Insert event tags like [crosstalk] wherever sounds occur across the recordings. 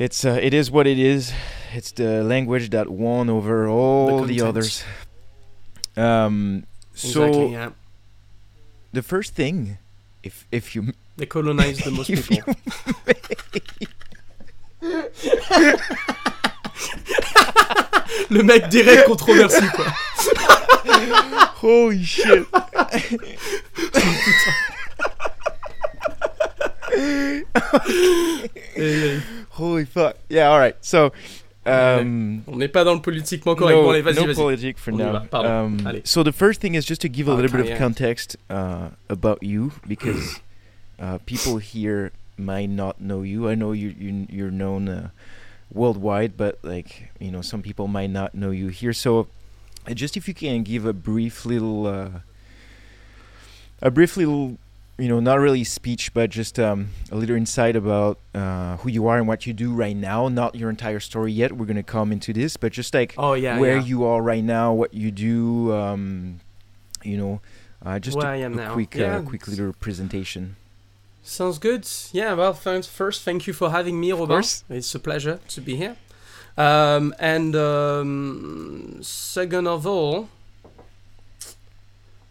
it's uh, it is what it is. It's the language that won over all the, content. others. Um, so exactly. Yeah. the first thing, if if you They colonized the [laughs] most people. [laughs] Le mec direct controversé quoi. [laughs] holy shit, [laughs] Euh, holy fuck, yeah, all right. So, um, on n'est pas dans le politiquement correct. no, bon allez, vas-y, no vas-y. politic for On now. va, pardon. Um, Allez. so the first thing is just to give a little bit Okay, of yeah. context uh, about you because uh, people here might not know you. I know you, you you're known uh, worldwide, but like you know, some people might not know you here. So just if you can give a brief little, uh, a brief little. You know, not really speech, but just um, a little insight about uh, who you are and what you do right now. Not your entire story yet. We're gonna come into this, but just like Oh yeah. where yeah. you are right now, what you do, um, you know, uh, just Where a, I am a now. quick, Yeah. uh, quick little presentation. Sounds good. Yeah, well, thanks. First, thank you for having me, Robin. It's a pleasure to be here. Um, and um, second of all,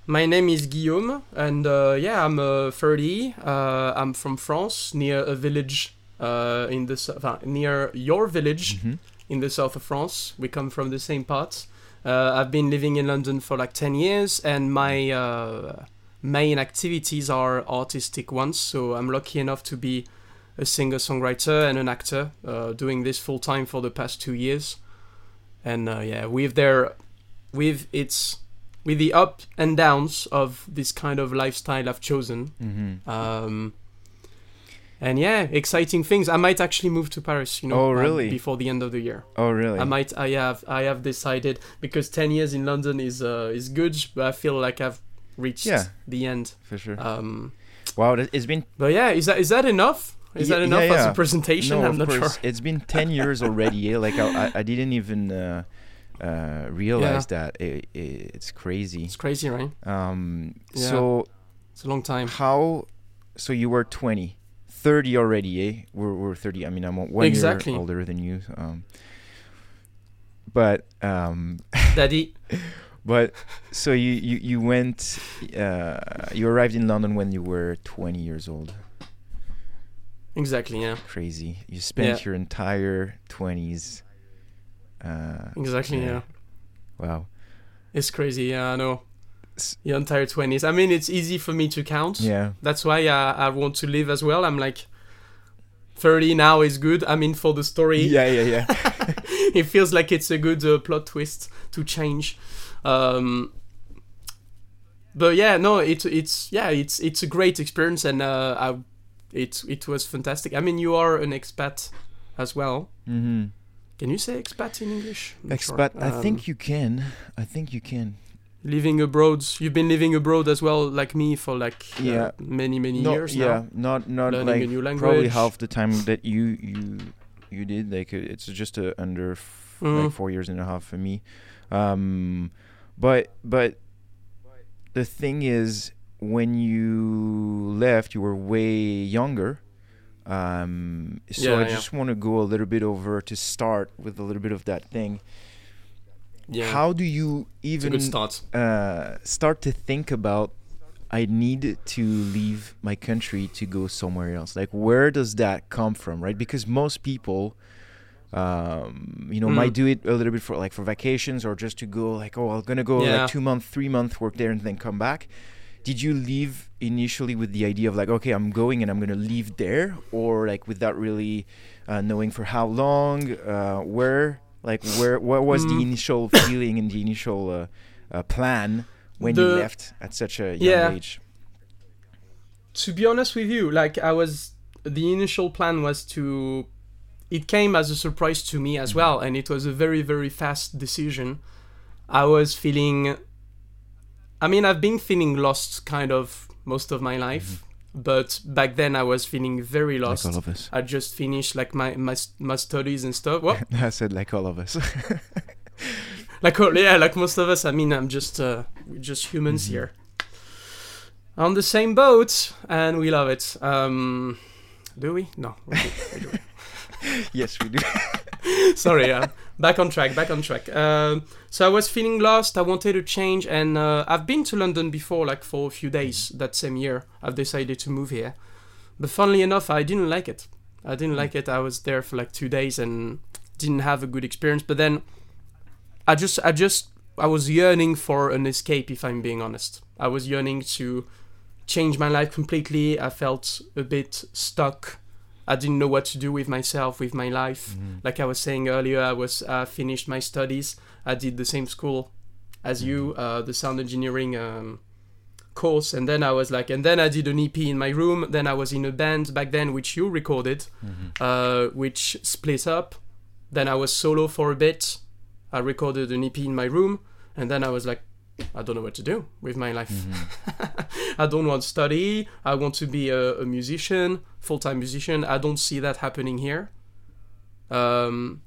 my name is Guillaume, and uh, yeah, I'm uh, 30. Uh, I'm from France, near a village uh, in the near your village Mhm. in the south of France. We come from the same part. Uh, I've been living in London for like 10 years, and my uh, main activities are artistic ones. So I'm lucky enough to be a singer songwriter and an actor, uh, doing this full time for the past two years. And uh, yeah, with their, with its, with the ups and downs of this kind of lifestyle I've chosen. Mhm. Um, and yeah, exciting things. I might actually move to Paris. You know, Oh, um, before the end of the year. Oh, really? I might. I have. I have decided because ten years in London is uh, is good, but I feel like I've reached Yeah. the end. For sure. Um, wow, it's been but yeah, is that is that enough? Is that enough yeah, as a presentation? no, I'm of not course. sure. It's been ten years already. eh? Like I, I, I didn't even uh, uh, realize that. It, it, it's crazy. It's crazy, right? Um, Yeah. so It's a long time. how? So you were 20, 30 already, eh? We're, we're 30. I mean, I'm one Exactly. year older than you. Um, but um, [laughs] Daddy. But so you you you went uh, you arrived in London when you were 20 years old. Exactly. Yeah. Crazy. You spent Yeah. your entire 20s. Uh, Exactly. Yeah. Yeah. wow. It's crazy. Yeah, I know. Your entire twenties. I mean, it's easy for me to count. Yeah. That's why I, I want to live as well. I'm like, thirty now is good. I mean, for the story. Yeah, yeah, yeah. [laughs] [laughs] it feels like it's a good uh, plot twist to change. Um, but yeah, no, it, it's yeah, it's it's a great experience, and uh, I, it it was fantastic. I mean, you are an expat as well. hmm Can you say expat in English? I'm not sure. Expat. I Um, think you can. I think you can. living abroad. You've been living abroad as well, like me, for like uh, Yeah. many many No, years yeah, now. not not Learning a like probably half the time that you you you did. Like uh, it's just uh, under f- Mhm. like four years and a half for me. Um, but but the thing is, when you left, you were way younger. Um, so Yeah, I yeah. just want to go a little bit over to start with a little bit of that thing. Yeah, How do you even start. uh, start to think about I need to leave my country to go somewhere else. Like, where does that come from, right? Because most people, um, you know, Mm. might do it a little bit for like for vacations or just to go like, oh, I'm gonna go Yeah. like two month, three month work there and then come back. Did you leave initially with the idea of like, okay, I'm going and I'm gonna leave there, or like without really uh, knowing for how long, uh, where, like where, what was the Mm. initial [coughs] feeling and the initial uh, uh, plan when you left at such a young Yeah. age? to be honest with you, like I was, the initial plan was to. It came as a surprise to me as well, and it was a very very fast decision. I was feeling. I mean, I've been feeling lost kind of most of my life, but back then I was feeling very lost. Like all of us. I just finished like my my, my studies and stuff. What? [laughs] I said like all of us. [laughs] like oh, yeah, like most of us. I mean, I'm just uh, we're just humans Mhm. here on the same boat, and we love it. Um, do we? No. [laughs] we do, we do. yes, we do. Sorry, uh, back on track, back on track. Um, so I was feeling lost. I wanted to change, and uh, I've been to London before, like for a few days that same year. I've decided to move here, but funnily enough, I didn't like it. I didn't like it. I was there for like two days and didn't have a good experience. But then, I just, I just, I was yearning for an escape. If I'm being honest, I was yearning to change my life completely. I felt a bit stuck I didn't know what to do with myself, with my life. Mhm. Like I was saying earlier, I was uh, finished my studies. I did the same school as you, uh, the sound engineering um, course, and then I was like, and then I did an EP in my room. Then I was in a band back then, which you recorded, Mhm. uh, which split up. Then I was solo for a bit. I recorded an EP in my room, and then I was like, I don't know what to do with my life. Mhm. [laughs] I don't want to study. I want to be a, a musician, full time musician. I don't see that happening here. Um,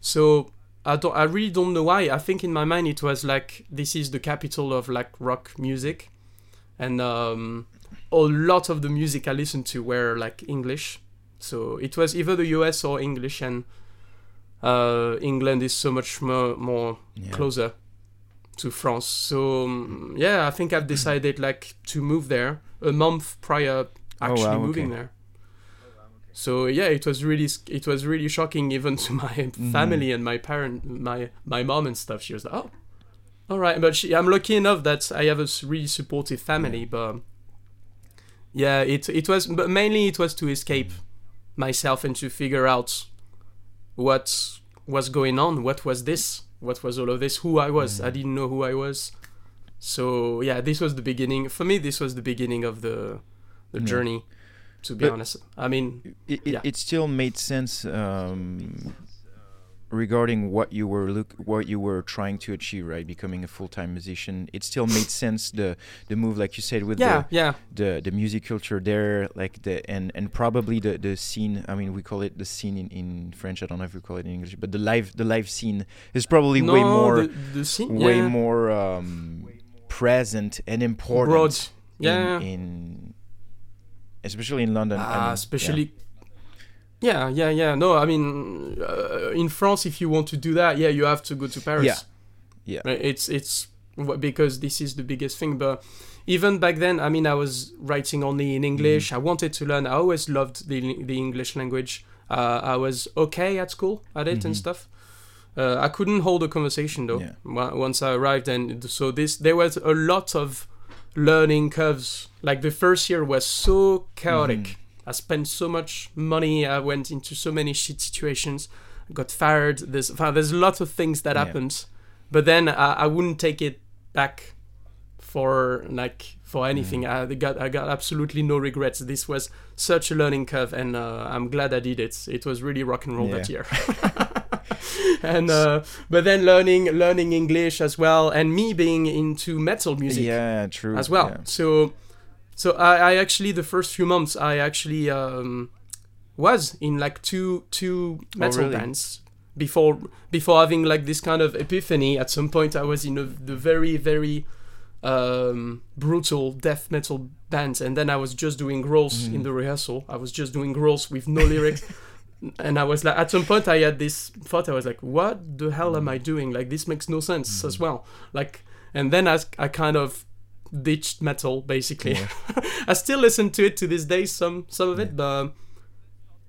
so I don't. I really don't know why. I think in my mind it was like this is the capital of like rock music, and um, a lot of the music I listened to were like English. So it was either the US or English, and uh, England is so much more more Yeah. closer to France. So um, yeah, I think I've decided like to move there a month prior actually Oh, wow, moving okay. there. So yeah, it was really it was really shocking even [laughs] to my Mm-hmm. family and my parent, my my mom and stuff. She was like, oh, all right, but she, I'm lucky enough that I have a really supportive family. But yeah, it it was, but mainly it was to escape myself and to figure out what was going on, what was this, what was all of this, who I was. I didn't know who I was. So yeah, this was the beginning. For me, this was the beginning of the the journey. To be But- honest, I mean, it, it, Yeah. it still made sense um, regarding what you were look what you were trying to achieve right becoming a full-time musician it still made sense the the move like you said with yeah, yeah, the, the the music culture there like the and and probably the the scene i mean we call it the scene in, in french i don't know if we call it in english but the live the live scene is probably way more the, the scene, way yeah. more um present and important broad. Yeah, in especially in london I Ah, mean, especially. Yeah. Yeah, yeah, yeah. No, I mean, uh, in France, if you want to do that, yeah, you have to go to Paris. Yeah. Yeah. It's it's because this is the biggest thing. But even back then, I mean, I was writing only in English. Mm-hmm. I wanted to learn. I always loved the the English language. Uh, I was okay at school at it and Mhm. stuff. Uh, I couldn't hold a conversation though. Yeah. Once I arrived, and so this there was a lot of learning curves. Like the first year was so chaotic. Mhm. I spent so much money. I went into so many shit situations. I got fired. There's there's a lot of things that Yeah. happened, but then I, I wouldn't take it back for like for anything. Mm. I got I got absolutely no regrets. This was such a learning curve, and uh, I'm glad I did it. It was really rock and roll that year. [laughs] and uh, but then learning learning English as well, and me being into metal music yeah true as well. yeah. So, so I, I actually the first few months I actually um, was in like two two metal really? bands before before having like this kind of epiphany. At some point, I was in a, the very very um, brutal death metal bands, and then I was just doing growls in the rehearsal. I was just doing growls with no lyrics. [laughs] And I was like, at some point, I had this thought. I was like, "What the hell am I doing? Like, this makes no sense as well." Like, and then I, I kind of ditched metal basically. Yeah. [laughs] I still listen to it to this day, some some of it, but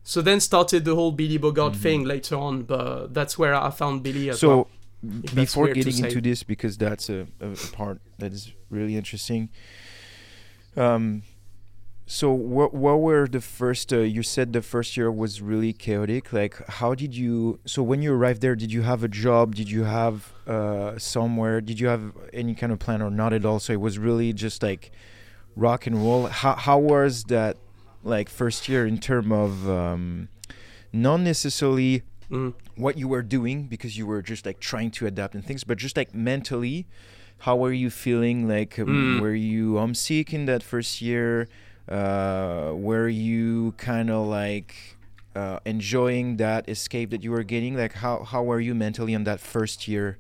so then started the whole Billy Boguard thing later on. But that's where I found Billy as Mm-hmm. so well. Before getting into this because that's a, a part that is really interesting um so what what were the first uh, you said the first year was really chaotic like how did you so when you arrived there did you have a job? Did you have uh somewhere? Did you have any kind of plan or not at all? So it was really just like rock and roll. How how was that like first year in term of um not necessarily Mm. what you were doing because you were just like trying to adapt and things but just like mentally how were you feeling? Like um, Mm. were you homesick in that first year uh were you kind of like uh enjoying that escape that you were getting like how how were you mentally on that first year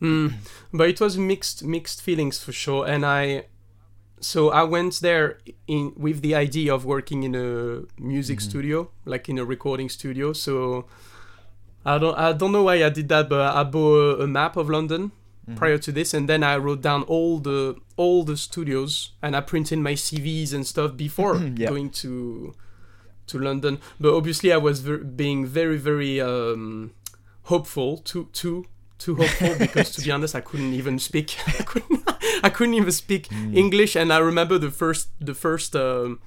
Mm. But it was mixed mixed feelings for sure, and I so I went there in with the idea of working in a music Mhm. studio, like in a recording studio. So I don't I don't know why I did that, but I bought a, a map of London Mhm. prior to this, and then I wrote down all the all the studios, and I printed my CVs and stuff before [clears throat] Yeah. going to to London. But obviously, I was ver- being very very um, hopeful, too too too hopeful [laughs] because to be honest, I couldn't even speak. [laughs] I couldn't [laughs] I couldn't even speak Mm. English, and I remember the first the first. Um,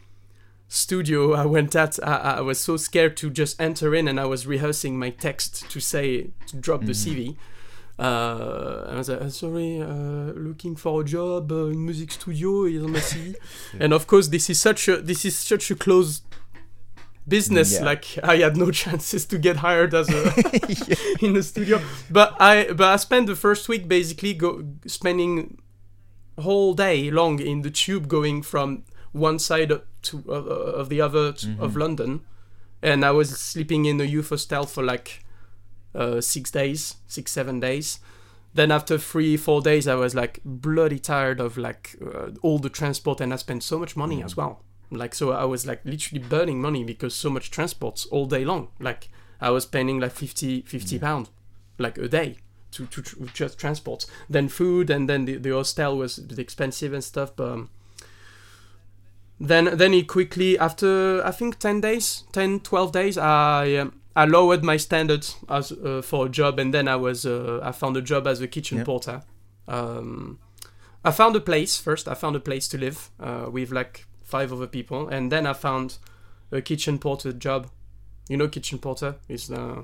studio I went at, I, I was so scared to just enter in, and I was rehearsing my text to say to drop the Mhm. CV. Uh, I was like, "Uh, sorry, uh, looking for a job uh, in music studio is on my CV. and of course, this is such a this is such a closed business. Yeah. Like I had no chances to get hired as a Yeah. [laughs] [laughs] in the studio. But I but I spent the first week basically go spending whole day long in the tube going from one side to uh, of the other to, of Mhm. London, and I was sleeping in a youth hostel for like uh, six days, six seven days. Then after three four days, I was like bloody tired of like uh, all the transport, and I spent so much money Mhm. as well. Like so, I was like literally burning money because so much transports all day long. Like I was spending like 50, 50 Yeah. pound like a day to, to tr- just transport. Then food, and then the, the hostel was expensive and stuff. But um, then then it quickly after I think 10 days, 10, 12 days, I um, I lowered my standards as uh, for a job, and then I was uh, I found a job as a kitchen porter. Um, I found a place first. I found a place to live uh, with like five other people, and then I found a kitchen porter job. You know, kitchen porter is uh,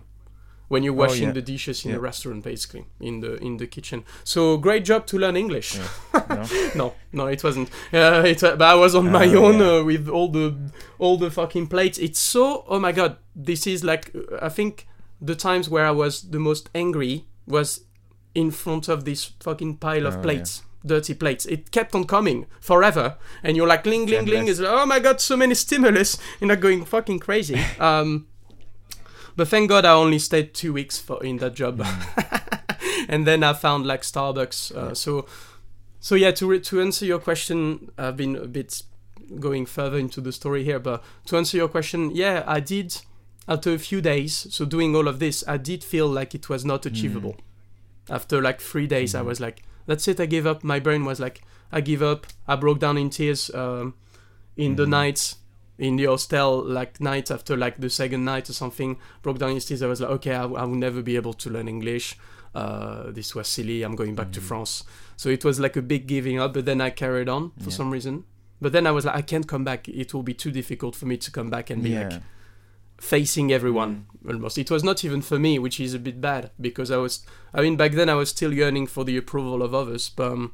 when you're Oh, washing yeah. the dishes in Yeah. a restaurant, basically in the in the kitchen. So great job to learn English. Yeah. [laughs] No? no, no, it wasn't. Uh, it, but I was on my Ah, own uh, with all the all the fucking plates. It's so. Oh my god, this is like. uh, I think the times where I was the most angry was in front of this fucking pile of Oh, plates. Dirty plates. It kept on coming forever, and you're like, ling, ling, ling. Is like, oh my god, so many stimulus, and I'm going fucking crazy. [laughs] um, but thank God I only stayed two weeks for in that job, [laughs] and then I found like Starbucks. Uh, Yeah. So, so yeah. To re- to answer your question, I've been a bit going further into the story here, but to answer your question, yeah, I did. After a few days, so doing all of this, I did feel like it was not achievable. After like three days, I Mhm. was like, "That's it. I give up." My brain was like, "I give up." I broke down in tears um, in the Mhm. nights in the hostel, like night after like the second night or something. Broke down in tears. I was like, "Okay, I, I will never be able to learn English. Uh, this was silly. I'm going back to Mhm. France." So it was like a big giving up. But then I carried on for Yeah. some reason. But then I was like, I can't come back. It will be too difficult for me to come back and be yeah. like facing everyone Mm. almost. It was not even for me, which is a bit bad because I was. I mean, back then I was still yearning for the approval of others, but um,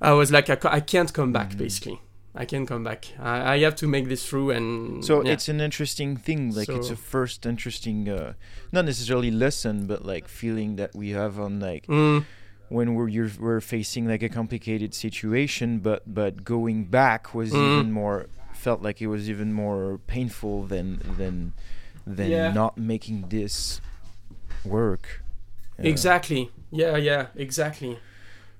I was like, I, I can't come back. Mhm. Basically, I can't come back. I, I have to make this through, and So yeah. it's an interesting thing. Like it's a first interesting, uh, not necessarily lesson, but like feeling that we have on like Mm, when we're you're, we're facing like a complicated situation, but but going back was Mm. even more felt like it was even more painful than than than Yeah. not making this work. Uh, Exactly. Yeah, yeah, exactly.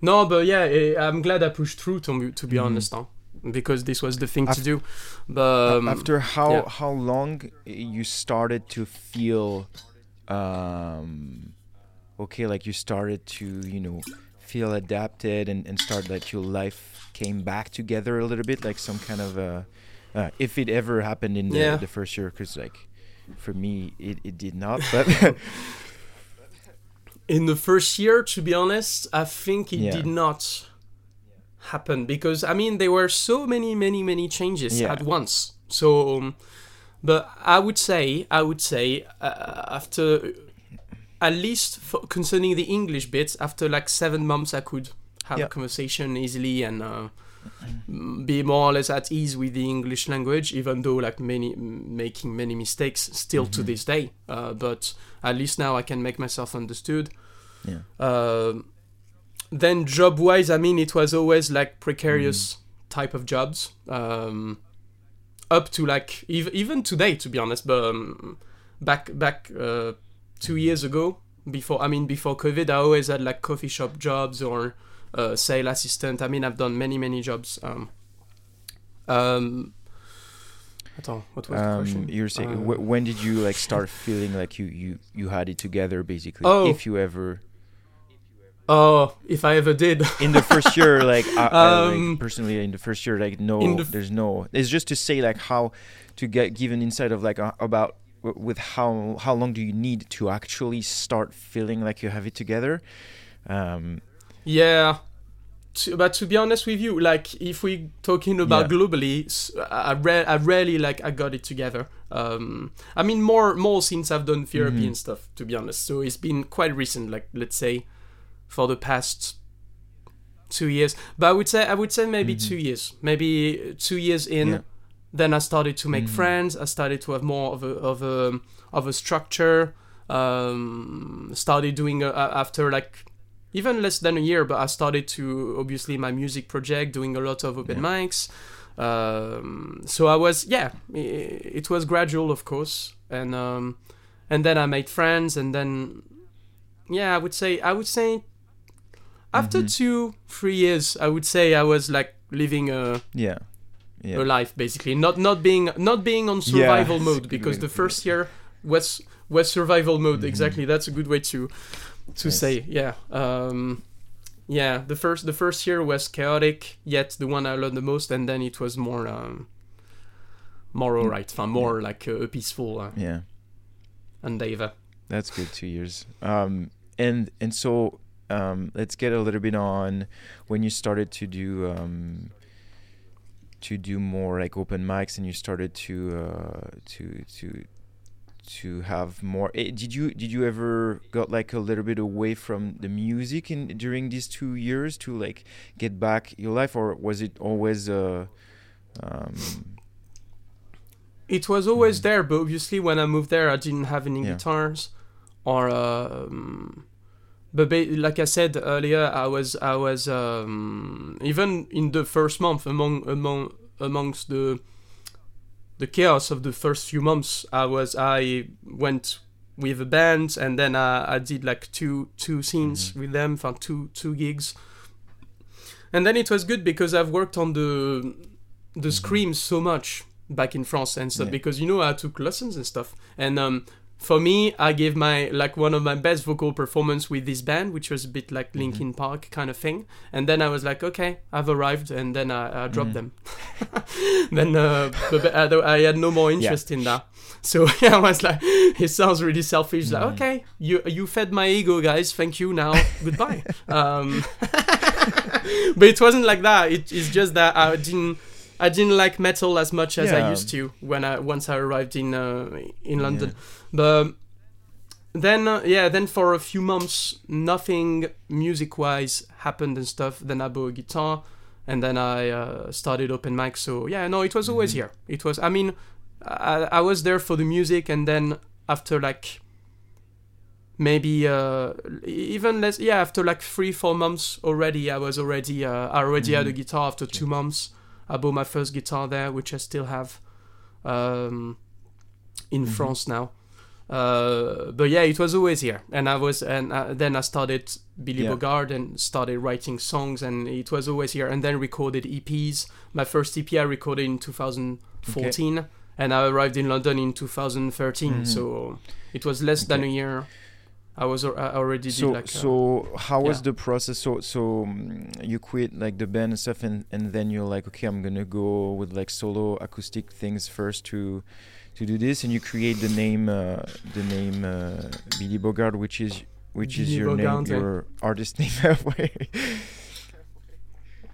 No, but yeah, eh, I'm glad I pushed through. To be, to be Mhm. honest, huh? Because this was the thing to do. But um, after how yeah. how long you started to feel um okay like you started to you know feel adapted and, and start that your life came back together a little bit like some kind of uh, uh if it ever happened in the, Yeah. the first year because like for me it, it did not [laughs] but in the first year, to be honest, I think it Yeah. did not happen because I mean there were so many, many, many changes Yeah. at once. So, um, but I would say, I would say uh, after at least for, concerning the English bits, after like seven months, I could have Yeah. a conversation easily and. Uh, be more or less at ease with the English language, even though like many making many mistakes still to Mhm. this day. Uh, but at least now I can make myself understood. yeah Um then job wise, I mean, it was always like precarious type of jobs. Um, up to like ev- even today, to be honest. But um, back back uh, two years ago, before I mean before COVID, I always had like coffee shop jobs or uh, sale assistant. I mean, I've done many many jobs. Um, um, attends, what was the Um, question? you're saying Uh, wh- when did you like start feeling like you you you had it together basically? Oh. If you ever Oh, if I ever did. in the first year, [laughs] like, I, I, Um, like personally in the first year, like no, the there's no. It's just to say like how to get give an insight of like uh, about w- with how how long do you need to actually start feeling like you have it together. Um, Yeah, to, but to be honest with you, like if we talking about Yeah. globally, I ra- I rarely like I got it together. Um, I mean more more since I've done therapy Mhm. and stuff. To be honest, so it's been quite recent. Like let's say for the past two years, but I would say I would say maybe Mhm. two years, maybe two years in. Yeah. Then I started to make Mhm. friends. I started to have more of a of a of a structure. Um, started doing a, after like even less than a year, but I started to obviously my music project, doing a lot of open Yeah. mics. Um, so I was yeah, i it was gradual, of course, and um, and then I made friends, and then yeah, I would say I would say after Mhm. two three years, I would say I was like living a yeah, yeah. a life basically not not being not being on survival a mode because the first year was was survival mode Mhm. exactly that's a good way to to Yes. say yeah um yeah the first the first year was chaotic yet the one i learned the most and then it was more um more Mm. alright fun more like a, a peaceful uh, yeah. endeavor That's good. Two years. Um, and and so um, let's get a little bit on when you started to do um, to do more like open mics, and you started to uh, to to to have more. eh, did you did you ever got like a little bit away from the music in during these two years to like get back your life, or was it always uh, um, it was always Mhm. there but obviously when i moved there i didn't have any Yeah. guitars or um but ba- like i said earlier i was i was um even in the first month among among amongst the the chaos of the first few months i was i went with a band and then i, I did like two two scenes Mhm. with them for two two gigs and then it was good because i've worked on the the Mhm. screams so much back in France and stuff Yeah. because you know I took lessons and stuff. And um, for me, I gave my like one of my best vocal performance with this band, which was a bit like Mhm. Linkin Park kind of thing. And then I was like, okay, I've arrived, and then I, I dropped Mhm. them. [laughs] then uh, but, but I, had no more interest in that. So [laughs] yeah, I was like, [laughs] it sounds really selfish. Like, Mhm. okay, you you fed my ego, guys. Thank you. Now goodbye. um, but it wasn't like that. It, it's just that I didn't. I didn't like metal as much as I used to when I once I arrived in uh, in London. Yeah. But then uh, yeah, then for a few months nothing music wise happened and stuff. Then I bought a guitar and then I uh, started open mic. So yeah, no, it was always Mhm. here. It was. I mean, I, I was there for the music and then after like maybe uh even less yeah after like three four months already i was already uh, i already had a Mhm. guitar after two months i bought my first guitar there which i still have um in Mhm. france now uh but yeah it was always here. And i was and uh, then i started billy Yeah. boguard and started writing songs and it was always here. And then recorded eps my first ep i recorded in 2014 and i arrived in london in 2013 Mhm. so it was less than a year. I was I already so like uh, so how was yeah. the process? So so mm, you quit like the band and stuff and and then you're like okay i'm gonna go with like solo acoustic things first to to do this and you create the name uh the name uh billy boguard which is which is your Boguard, name your artist name [laughs]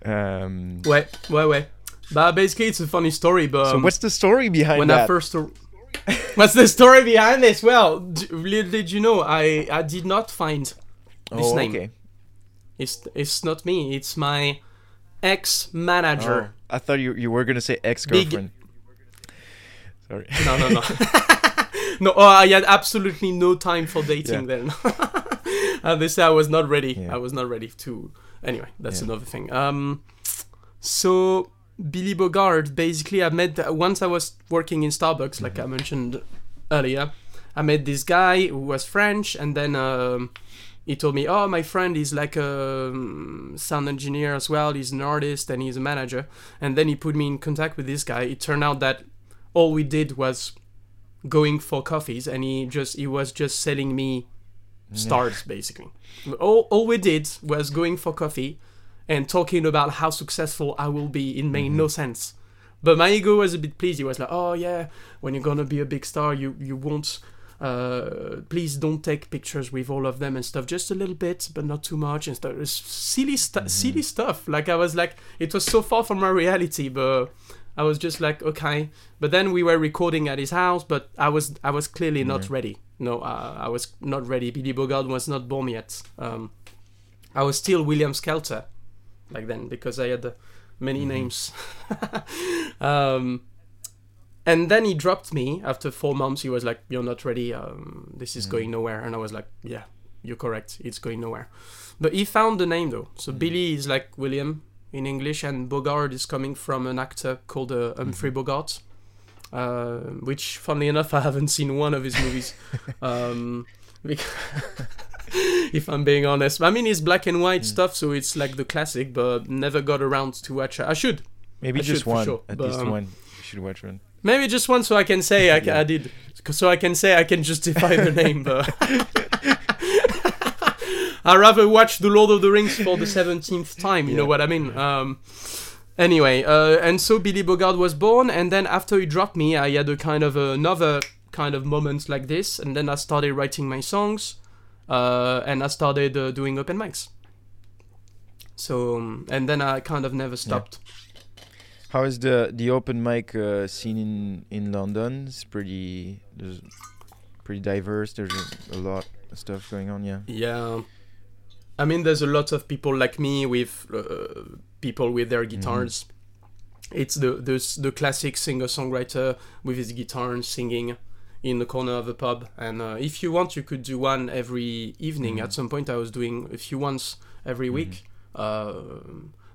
um ouais ouais ouais. But basically it's a funny story but so um, what's the story behind when I first [laughs] what's the story behind this? Well d- little did you know I I did not find this oh, name. okay it's it's not me it's my ex manager Oh, i thought you you were gonna say ex-girlfriend sorry no no no [laughs] no oh, I had absolutely no time for dating then and they say I was not ready Yeah. I was not ready to anyway that's Yeah. another thing um so Billy Boguard basically I met once I was working in Starbucks like I Mm-hmm. mentioned earlier I met this guy who was French and then um, he told me, "Oh, my friend is like a um, sound engineer as well. He's an artist and he's a manager." And then he put me in contact with this guy. It turned out that all we did was going for coffees, and he just he was just selling me stars basically. All all we did was going for coffee and talking about how successful I will be. It made no sense. But my ego was a bit pleased. He was like, "Oh yeah, when you're gonna be a big star, you you won't. Uh, please don't take pictures with all of them and stuff. Just a little bit, but not too much and stuff. Silly stu- silly stuff. Like I was like, it was so far from my reality, but I was just like, okay. But then we were recording at his house, but I was I was clearly not ready. No, uh, I was not ready. Billy Boguard was not born yet. Um, I was still William Skelter back then because I had uh, many names. [laughs] um, and then he dropped me after four months. He was like, "You're not ready. Um, this is going nowhere." And I was like, "Yeah, you're correct. It's going nowhere." But he found the name though. So Billy is like William in English, and Bogart is coming from an actor called uh, Humphrey Bogart. Uh, which, funnily enough, I haven't seen one of his movies. [laughs] um, [laughs] if I'm being honest, I mean it's black and white stuff, so it's like the classic, but never got around to watch. it. I should, Maybe I just should one. sure, At but, least um, one. You should watch one. maybe just one, so I can say I, Yeah. I did, so I can say I can justify the [laughs] name. But I rather watch the Lord of the Rings for the seventeenth time. You know what I mean? Um, anyway, uh, and so Billy Boguard was born, and then after he dropped me, I had a kind of another kind of moment like this, and then I started writing my songs, uh, and I started uh, doing open mics. So, um, and then I kind of never stopped. How is the the open mic uh, scene in in London? It's pretty there's pretty diverse. There's a, a lot of stuff going on. Yeah. Yeah. I mean, there's a lot of people like me with uh, people with their guitars. It's the the the classic singer songwriter with his guitar and singing in the corner of a pub. And uh, if you want, you could do one every evening. At some point, I was doing a few ones every week. Uh,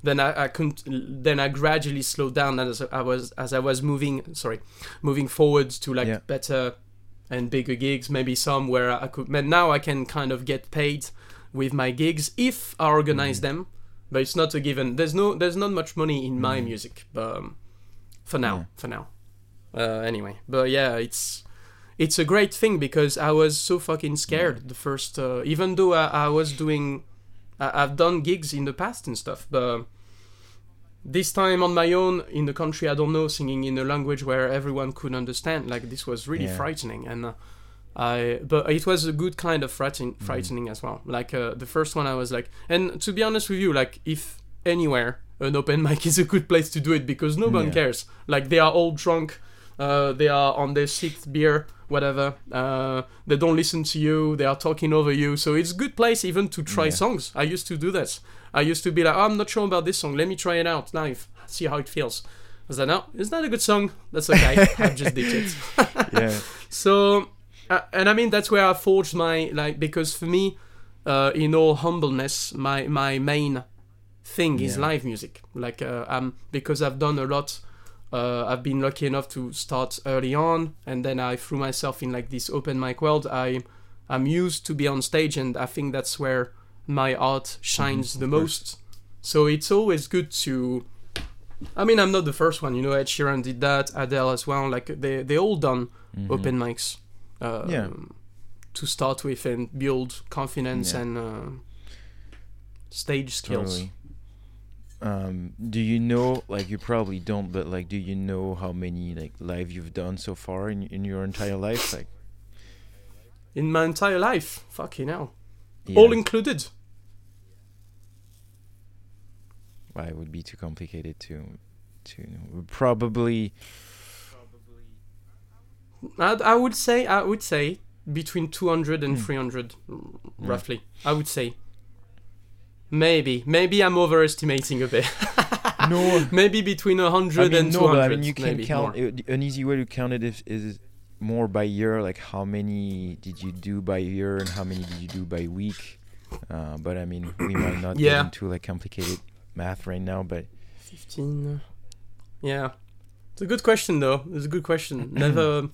then I, I couldn't. Then I gradually slowed down as I was as I was moving. Sorry, moving forwards to like Yeah. better and bigger gigs. Maybe some where I could. But now I can kind of get paid with my gigs if I organize them. But it's not a given. There's no. There's not much money in my music. But um, for now, Yeah. for now. Uh, anyway, but yeah, it's it's a great thing because I was so fucking scared the first. Uh, even though I, I was doing, I, I've done gigs in the past and stuff, but this time on my own in the country I don't know, singing in a language where everyone could understand, like this was really Yeah. frightening and. Uh, I but it was a good kind of frighten, frightening as well. Like uh, the first one, I was like, and to be honest with you, like if anywhere an open [laughs] mic is a good place to do it because no one Yeah. cares. Like they are all drunk, uh, they are on their sixth beer, whatever. Uh, they don't listen to you. They are talking over you. So it's a good place even to try Yeah. songs. I used to do that. I used to be like, oh, I'm not sure about this song. Let me try it out live. See how it feels. I was like, no, it's not a good song. That's okay. [laughs] I just did it. Yeah. [laughs] So, uh, and I mean that's where I forged my like because for me, uh, in all humbleness, my my main thing is live music. Like uh, um because I've done a lot. Uh, I've been lucky enough to start early on, and then I threw myself in like this open mic world. I I'm used to be on stage, and I think that's where my art shines the most. So it's always good to. I mean, I'm not the first one. You know, Ed Sheeran did that, Adele as well. Like they they all done Mhm. open mics uh, Yeah. to start with and build confidence Yeah. and uh, stage skills. Totally. Um, do you know, like you probably don't, but like, do you know how many like live you've done so far in in your entire life? Like, In my entire life, fucking hell, yeah, all included. why it would be too complicated to to probably I, I would say I would say between 200 and Hmm. 300 mm, roughly. I would say. Maybe, maybe I'm overestimating a bit. [laughs] no. maybe between 100 I mean, and no, 200. but I mean, you can count. it- an easy way to count it is, is more by year. Like, how many did you do by year, and how many did you do by week? Uh, but I mean, we might not Yeah. get into like complicated math right now. But 15. uh, Yeah. It's a good question, though. It's a good question. [clears throat] Never.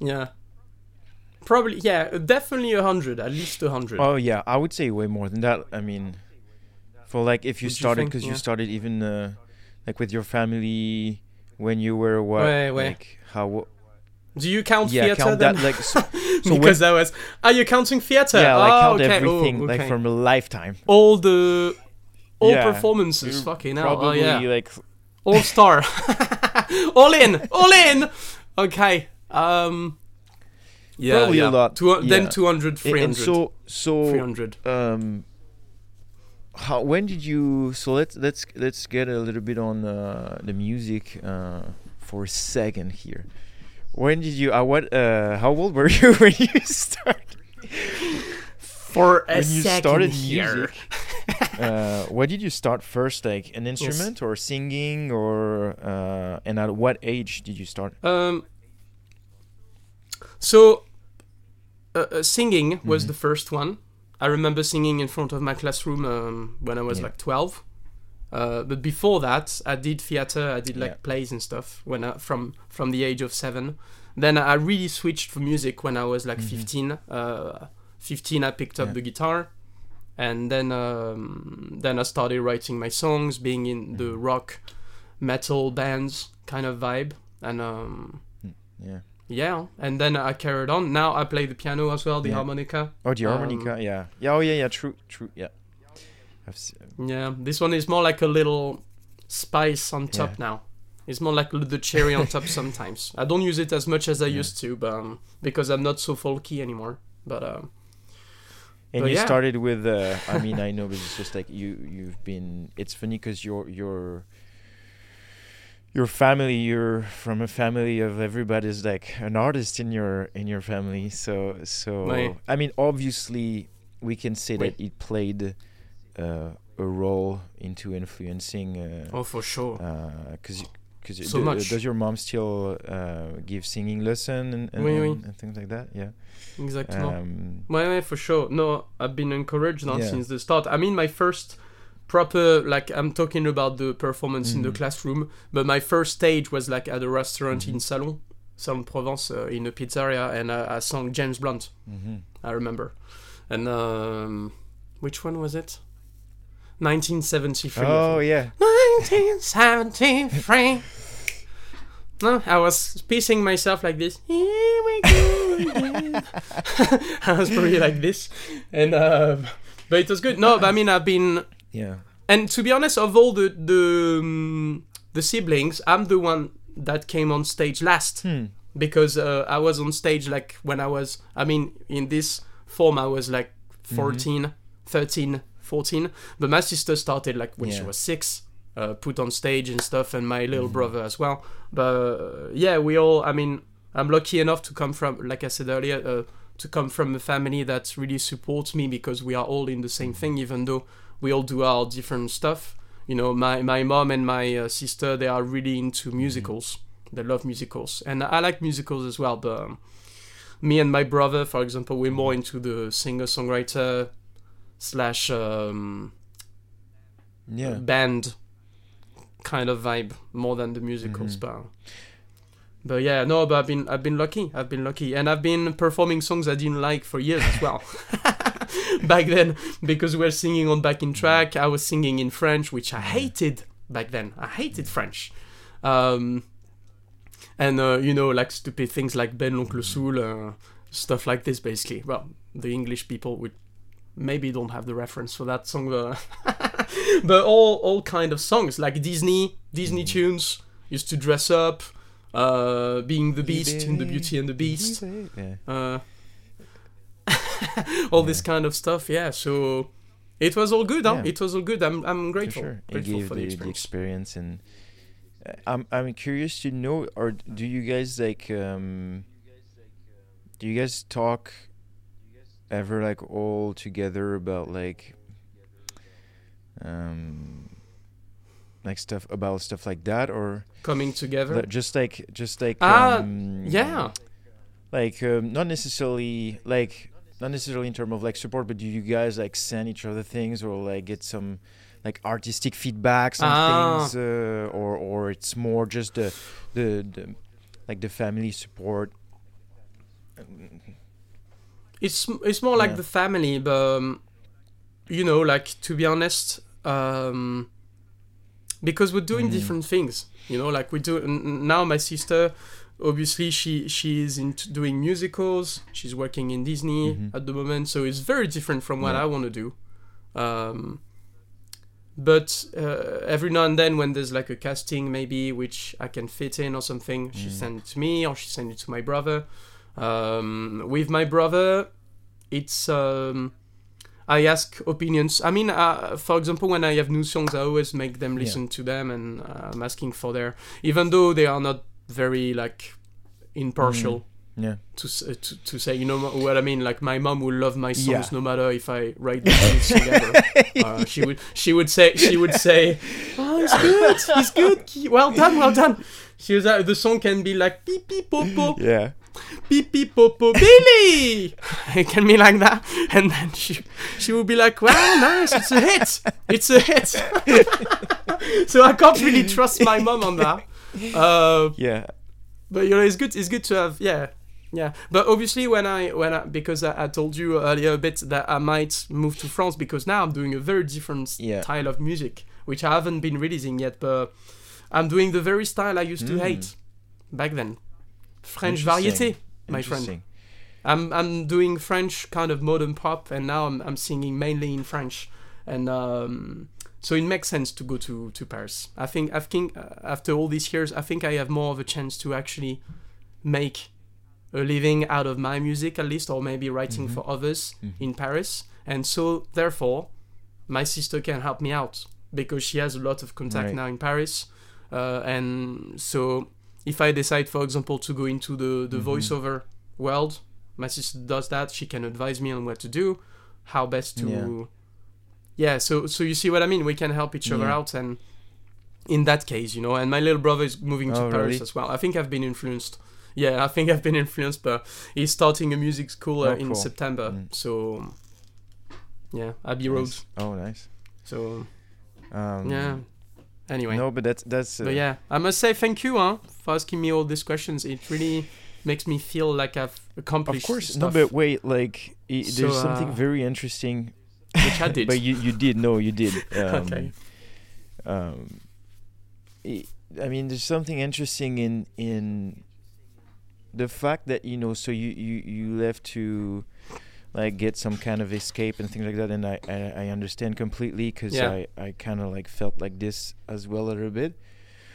Yeah. Probably, yeah, definitely a hundred, at least a hundred. Oh yeah, I would say way more than that. I mean, for like if you Would started because you Yeah. started even uh, like with your family when you were what Ouais, ouais. like how Do you count yeah theater count then? that like so, [laughs] so because I was. Are you counting theater? yeah like oh, count okay. everything oh, like from a lifetime. all the all Yeah. performances. Fucking hell! Oh Probably yeah, like all star, [laughs] [laughs] all in, all in. Okay. Um. Yeah, Probably a lot, Two, Then yeah. 200, and so so 300. um how when did you so let's let's let's get a little bit on uh, the music uh, for a second here when did you uh, what uh how old were [laughs] you when you started For a when you second started here. music [laughs] uh what did you start first like an instrument or singing or uh and at what age did you start Um. So, uh, uh, singing was Mhm. the first one. I remember singing in front of my classroom um, when I was Yeah. like twelve. Uh, but before that, I did theater. I did like Yeah. plays and stuff when I, from from the age of seven. Then I really switched for music when I was like Mhm. fifteen. Uh, fifteen, I picked up Yeah. the guitar, and then um, then I started writing my songs, being in the Mhm. rock, metal bands kind of vibe, and um, yeah yeah, and then I carried on. Now I play the piano as well, the Yeah. harmonica. oh the Um, harmonica yeah yeah oh yeah yeah true true yeah Yeah, this one is more like a little spice on top Yeah. now. It's more like the cherry on top sometimes. I don't use it as much as I Yeah. used to, but um, because I'm not so folky anymore. But um, And But you yeah. started with, uh, I mean, I know, but it's just like you, you've been. It's funny because your your your family, you're from a family of everybody's like an artist in your in your family. So so, Ouais. I mean, obviously, we can say Oui. that it played uh, a role into influencing. Uh, oh, for sure. because because So much. does your mom still uh, give singing lesson and and, Oui, oui. and, and things like that? Yeah. exactly Um, ouais, for sure. No, I've been encouraged now Yeah. since the start. I mean, my first proper, like, I'm talking about the performance in the Mhm. classroom, but my first stage was like at a restaurant Mhm. in Salon, Salon Provence, uh, in a pizzeria, and I, I sang James Blunt. mhm. I remember. And um, which one was it? 1973. Oh yeah. 1973. No, I was piecing myself like this. Here we go. [laughs] I was probably like this, and uh, but it was good. No, but I mean, I've been, Yeah. and to be honest, of all the the um, the siblings, I'm the one that came on stage last Hmm. because uh, I was on stage like when I was, I mean, in this form, I was like Mm-hmm. 14, 13, 14. But my sister started like when she was six, uh, put on stage and stuff, and my little Mhm. brother as well. But uh, yeah, we all, I mean, I'm lucky enough to come from, like I said earlier, uh, to come from a family that really supports me because we are all in the same Mm-hmm. thing, even though we all do our different stuff. You know, my, my mom and my uh, sister, they are really into Mm-hmm. musicals. They love musicals. And I like musicals as well, but um, me and my brother, for example, we're more into the singer-songwriter slash um, Yeah. band kind of vibe more than the musicals Mhm. but but yeah no but i've been i've been lucky i've been lucky. And i've been performing songs i didn't like for years as well. [laughs] [laughs] Back then because we're singing on backing track i was singing in french which i hated back then. I hated french. Um and uh, you know like stupid things like ben l'oncle soul uh, stuff like this basically. Well the english people would maybe don't have the reference for that song but [laughs] but all all kind of songs like Disney Disney Mhm. tunes used to dress up, uh, being the Beast in the Beauty and the Beast, Yeah. uh, [laughs] all this kind of stuff. Yeah, so it was all good. Huh? Yeah. It was all good. I'm I'm grateful. For grateful. sure. It Grateful gave for the, the the experience. experience and uh, I'm I'm curious to know or do you guys like um do you guys talk ever like all together about like um like stuff about stuff like that or Coming together. just like just like Ah, um, yeah. like um, not necessarily like not necessarily in terms of like support but do you guys like send each other things or like get some like artistic feedbacks on Ah. things uh, or or it's more just the, the the like the family support it's it's more like Yeah. the family, but um, you know, like to be honest, um, because we're doing Mhm. different things. You know, like we do now. My sister, obviously, she she is into doing musicals. She's working in Disney Mhm. at the moment, so it's very different from what Yeah. I want to do. Um, but uh, every now and then, when there's like a casting, maybe which I can fit in or something, she Mm. send it to me or she send it to my brother. Um, with my brother, it's um, I ask opinions. I mean, uh, for example, when I have new songs, I always make them Yeah. listen to them, and uh, I'm asking for their, even though they are not very like impartial. Yeah. To, uh, to to say, you know what I mean? Like my mom will love my songs Yeah. no matter if I write [laughs] the songs together. Uh, she would she would say she would say, "Oh, he's good, he's good, well done, well done." She was uh, the song can be like beep beep popo Yeah. Beep beep popo Billy. [laughs] It can be like that, and then she she would be like, "Well, nice, it's a hit, it's a hit." [laughs] so I can't really trust my mom on that. Uh, Yeah. but you know, it's good. It's good to have, yeah, yeah. But obviously, when I when I because I, I told you earlier a bit that I might move to France because now I'm doing a very different Yeah. style of music, which I haven't been releasing yet. But I'm doing the very style I used to Mm. hate back then, French variété, my friend. I'm I'm doing French kind of modern pop, and now I'm I'm singing mainly in French, and um, so it makes sense to go to to Paris. I think I think uh, after all these years, I think I have more of a chance to actually make a living out of my music at least, or maybe writing Mhm. for others Mhm. in Paris, and so therefore, my sister can help me out because she has a lot of contact Right. now in Paris, uh, and so if I decide, for example, to go into the the Mhm. voiceover world, my sister does that. She can advise me on what to do, how best to. Yeah. Yeah. so so you see what I mean? We can help each other Yeah. out, and in that case, you know, and my little brother is moving to Oh, Paris really? as well. I think I've been influenced. Yeah, I think I've been influenced, but he's starting a music school uh, Oh, in cool. September. Mm. So yeah, Abbey Road. Nice. Oh, nice. So Um, yeah. Anyway. No, but that's that's. Uh, But yeah, I must say thank you, huh, for asking me all these questions. It really makes me feel like I've accomplished Of course, stuff, no, but wait, like i So, there's something uh, very interesting. which I did. [laughs] but you you did no, you did. [laughs] Um, okay. um, I I mean, there's something interesting in in the fact that you know, so you you you left to like get some kind of escape and things like that, and I I, I understand completely because Yeah. I I kind of like felt like this as well a little bit.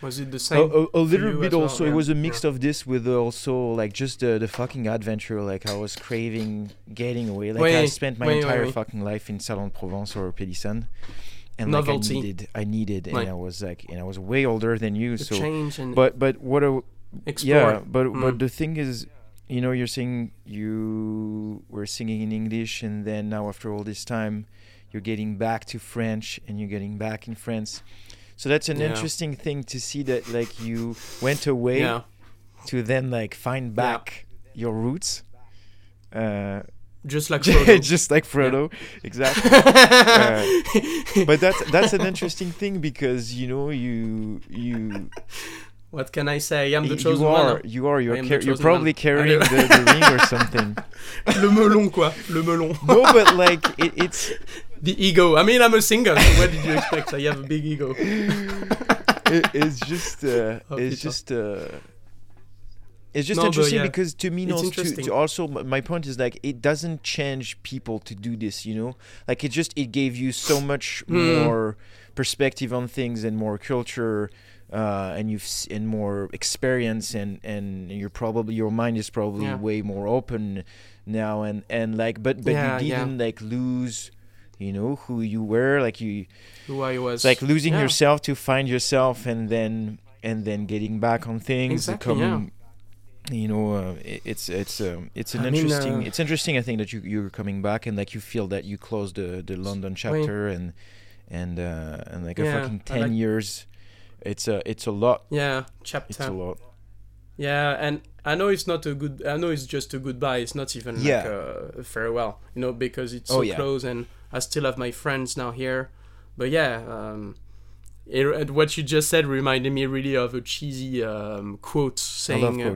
Was it the same? a, a for little bit well? also. It was a mix of this with also like just the the fucking adventure. Like I was craving getting away. Like I spent my oui, entire oui. fucking life in Salon de Provence or Pélissanne. And like I needed, I needed, and. I was like, and I was way older than you, the so. change and But but what a explore. yeah, but but Mm. the thing is, you know, you're saying you were singing in English, and then now after all this time, you're getting back to French, and you're getting back in France. So that's an Yeah. interesting thing to see that like you went away yeah, to then like find back your roots. Uh, just like [laughs] Frodo. just like Frodo, exactly. [laughs] Uh, but that's that's an interesting thing because you know you you what can I say? I'm the you chosen are one. you are you're, car- you're probably carrying the, the ring or something. [laughs] Le melon, quoi. Le melon. No, but like it, it's [laughs] The ego. I mean, I'm a singer. So what did you expect? I have a big ego. [laughs] it, it's just uh, Oh, it's putain. just uh, it's just No, interesting yeah, because to me, no, to, to also my point is like it doesn't change people to do this, you know. Like it just it gave you so much Hmm. more perspective on things and more culture. Uh, and you've and more experience and and you're probably your mind is probably Yeah. way more open now and and like but but Yeah, you didn't like lose you know who you were like you Who I was. like losing Yeah. yourself to find yourself and then and then getting back on things Exactly, coming you know uh, it, it's it's um, it's an I mean, interesting uh, it's interesting i think that you you're coming back and like you feel that you closed the the london chapter and and uh and like a fucking 10 like- years it's a it's a lot Yeah, chapter. it's a lot Yeah, and I know it's not a good. I know it's just a goodbye. It's not even Yeah. like a, farewell. You know, because it's Oh, so yeah. close, and I still have my friends now here. But yeah, um, it, what you just said reminded me really of a cheesy um, quote saying, uh,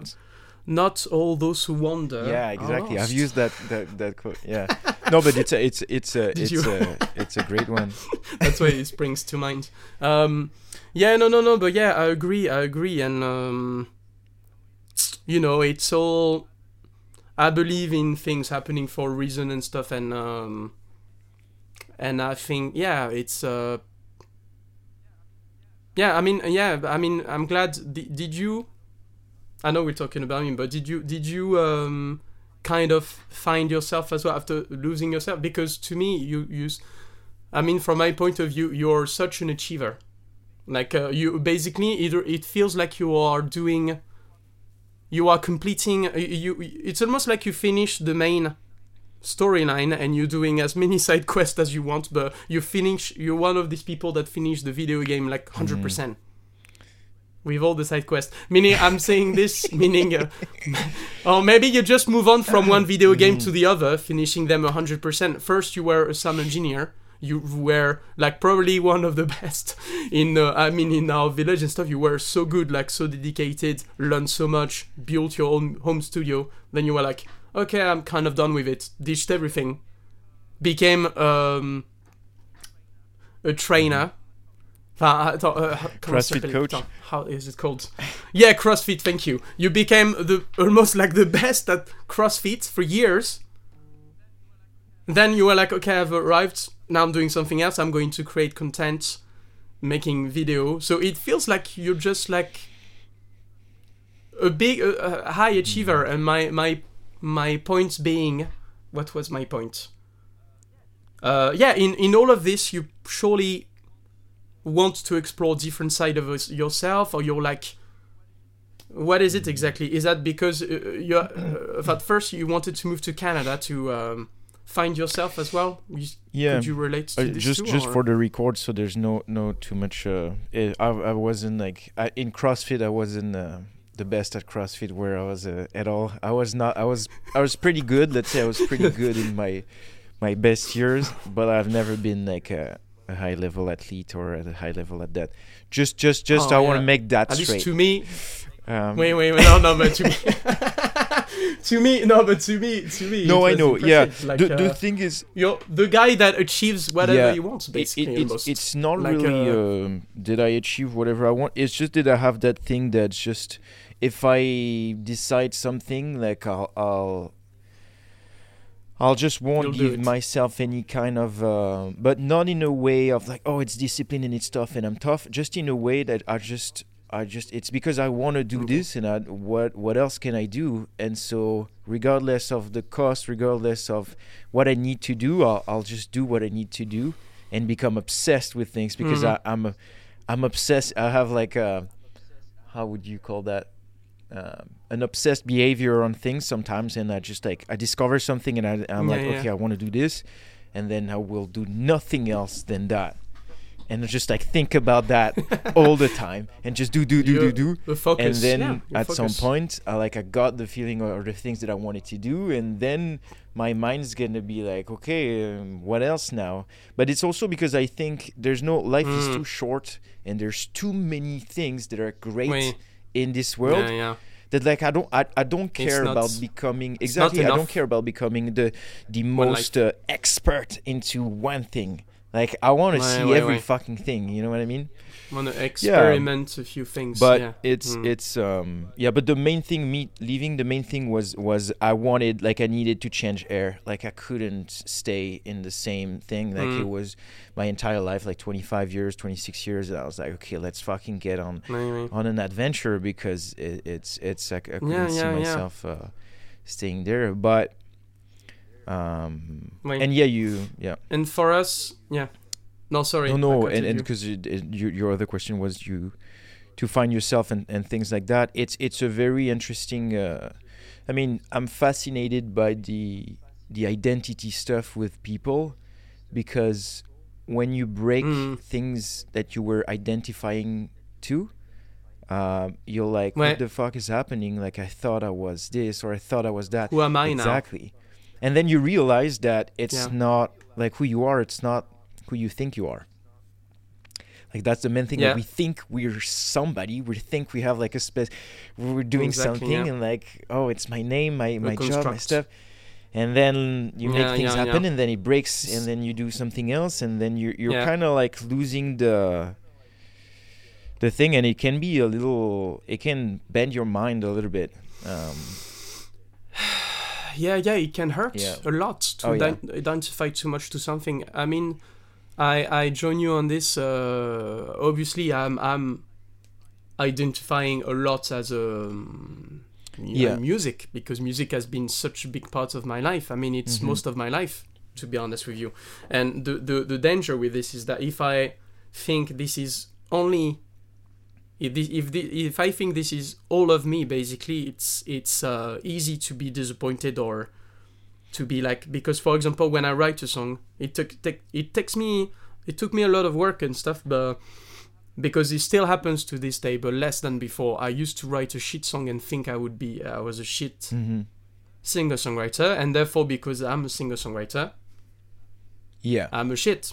not all those who wander. yeah, exactly. I've used that that, that quote. Yeah. No, but it's a it's it's a [laughs] Did it's you- a it's a great one. [laughs] That's why it springs to mind. Um, yeah, no, no, no, but yeah, I agree, I agree, and um, you know, it's all. I believe in things happening for a reason and stuff, and um, and I think yeah, it's uh, yeah, I mean, yeah, I mean, I'm glad. Did, you? I know we're talking about him, but did you did you um kind of find yourself as well after losing yourself? Because to me, you you. I mean, from my point of view, you're such an achiever. Like uh, you basically, either it feels like you are doing, you are completing. You, it's almost like you finish the main storyline and you're doing as many [laughs] side quests as you want, but you finish. You're one of these people that finish the video game like hundred percent. With all the side quests, meaning I'm saying this, [laughs] meaning, uh, [laughs] or maybe you just move on from one video game to the other, finishing them hundred percent. First, you were a sound engineer, you were like probably one of the [laughs] best in uh, i mean in our village and stuff. You were so good like so dedicated learned so much built your own home studio. Then you were like okay i'm kind of done with it. Ditched everything. Became um a trainer. Attends, euh, comment CrossFit coach. How is it called? Yeah crossfit thank you. You became the almost like the [laughs] best at crossfit for years then you were like okay i've arrived. Now i'm doing something else. I'm going to create content making video. So it feels like you're just like a big a, a high achiever. And my my my point being what was my point? Uh yeah in in all of this you surely want to explore different side of us- yourself or you're like what is it exactly? Is that because uh, you uh, at first you wanted to move to canada to um, find yourself as well you, Yeah. could you relate to Uh, this just too, just or- for the record, so there's no no too much. Uh, eh, I I wasn't like I, in CrossFit. I wasn't uh, the best at CrossFit where I was uh, at all. I was not. I was I was pretty good. Let's say I was pretty [laughs] good in my my best years, but I've never been like a, a high level athlete or at a high level at that. Just just just Oh, I want to make that at least straight. to me Um, wait wait wait no no but to me [laughs] [laughs] to me no but to me to me no, I know. Yeah, like, the uh, the thing is, you're the guy that achieves whatever Yeah, he wants basically it, it's, almost. it's not Like, really uh, um, did I achieve whatever I want. It's just that I have that thing that's just if I decide something like I'll I'll, I'll just won't give myself any kind of uh, but not in a way of like oh it's discipline and it's tough and I'm tough. Just in a way that I just I just it's because I want to do Okay. this and I, what what else can I do? And so regardless of the cost, regardless of what I need to do, I'll, I'll just do what I need to do and become obsessed with things because Mhm. I, I'm a, I'm obsessed. I have like a how would you call that? Um, an obsessed behavior on things sometimes, and I just like I discover something and I, I'm Yeah, like, yeah. okay, I want to do this, and then I will do nothing else than that, and just like think about that [laughs] all the time and just do do do do You're- do the focus and then yeah, at some point I like I got the feeling or the things that I wanted to do and then my mind's gonna be like okay um, what else now but it's also because I think there's no life is Mm. too short and there's too many things that are great Oui. in this world yeah, yeah. that like I don't I, I don't care not- about becoming exactly I don't care about becoming the the most uh, expert into one thing like I want to Ouais, see ouais, every ouais. fucking thing you know what I mean want to experiment a few things but yeah. it's Mm. it's um yeah but the main thing me leaving the main thing was was i wanted like i needed to change air like i couldn't stay in the same thing like Mm. it was my entire life like 25 years 26 years and i was like okay let's fucking get on on an adventure because it, it's it's like i couldn't Yeah, see yeah, yeah. myself uh staying there but um and yeah you yeah and for us yeah no sorry no, no, and you. and because your your other question was you to find yourself and, and things like that. It's it's a very interesting. Uh, I mean, I'm fascinated by the the identity stuff with people because when you break Mm. things that you were identifying to. Um, you're like, Ouais. what the fuck is happening? Like, I thought I was this, or I thought I was that who am I now exactly and then you realize that it's Yeah. not like who you are it's not who you think you are Like that's the main thing. Yeah. That we think we're somebody. We think we have like a space. We're doing Exactly, something yeah. and like, oh, it's my name, my my job, my stuff. And then you make Yeah, things yeah, happen, and then it breaks, and then you do something else, and then you're you're kind of like losing the the thing, and it can be a little. It can bend your mind a little bit. Um, yeah yeah it can hurt Yeah. a lot to Oh, yeah. identify too much to something i mean i i join you on this uh obviously i'm i'm identifying a lot as a um, know, Yeah. music because music has been such a big part of my life i mean it's Mhm. most of my life to be honest with you and the, the the danger with this is that if i think this is only if this, if the, if I think this is all of me, basically, it's it's uh, easy to be disappointed or to be like because, for example, when I write a song, it took take, it takes me it took me a lot of work and stuff, but because it still happens to this day, but less than before. I used to write a shit song and think I would be I was a shit mhm. singer songwriter, and therefore because I'm a singer songwriter, Yeah. I'm a shit.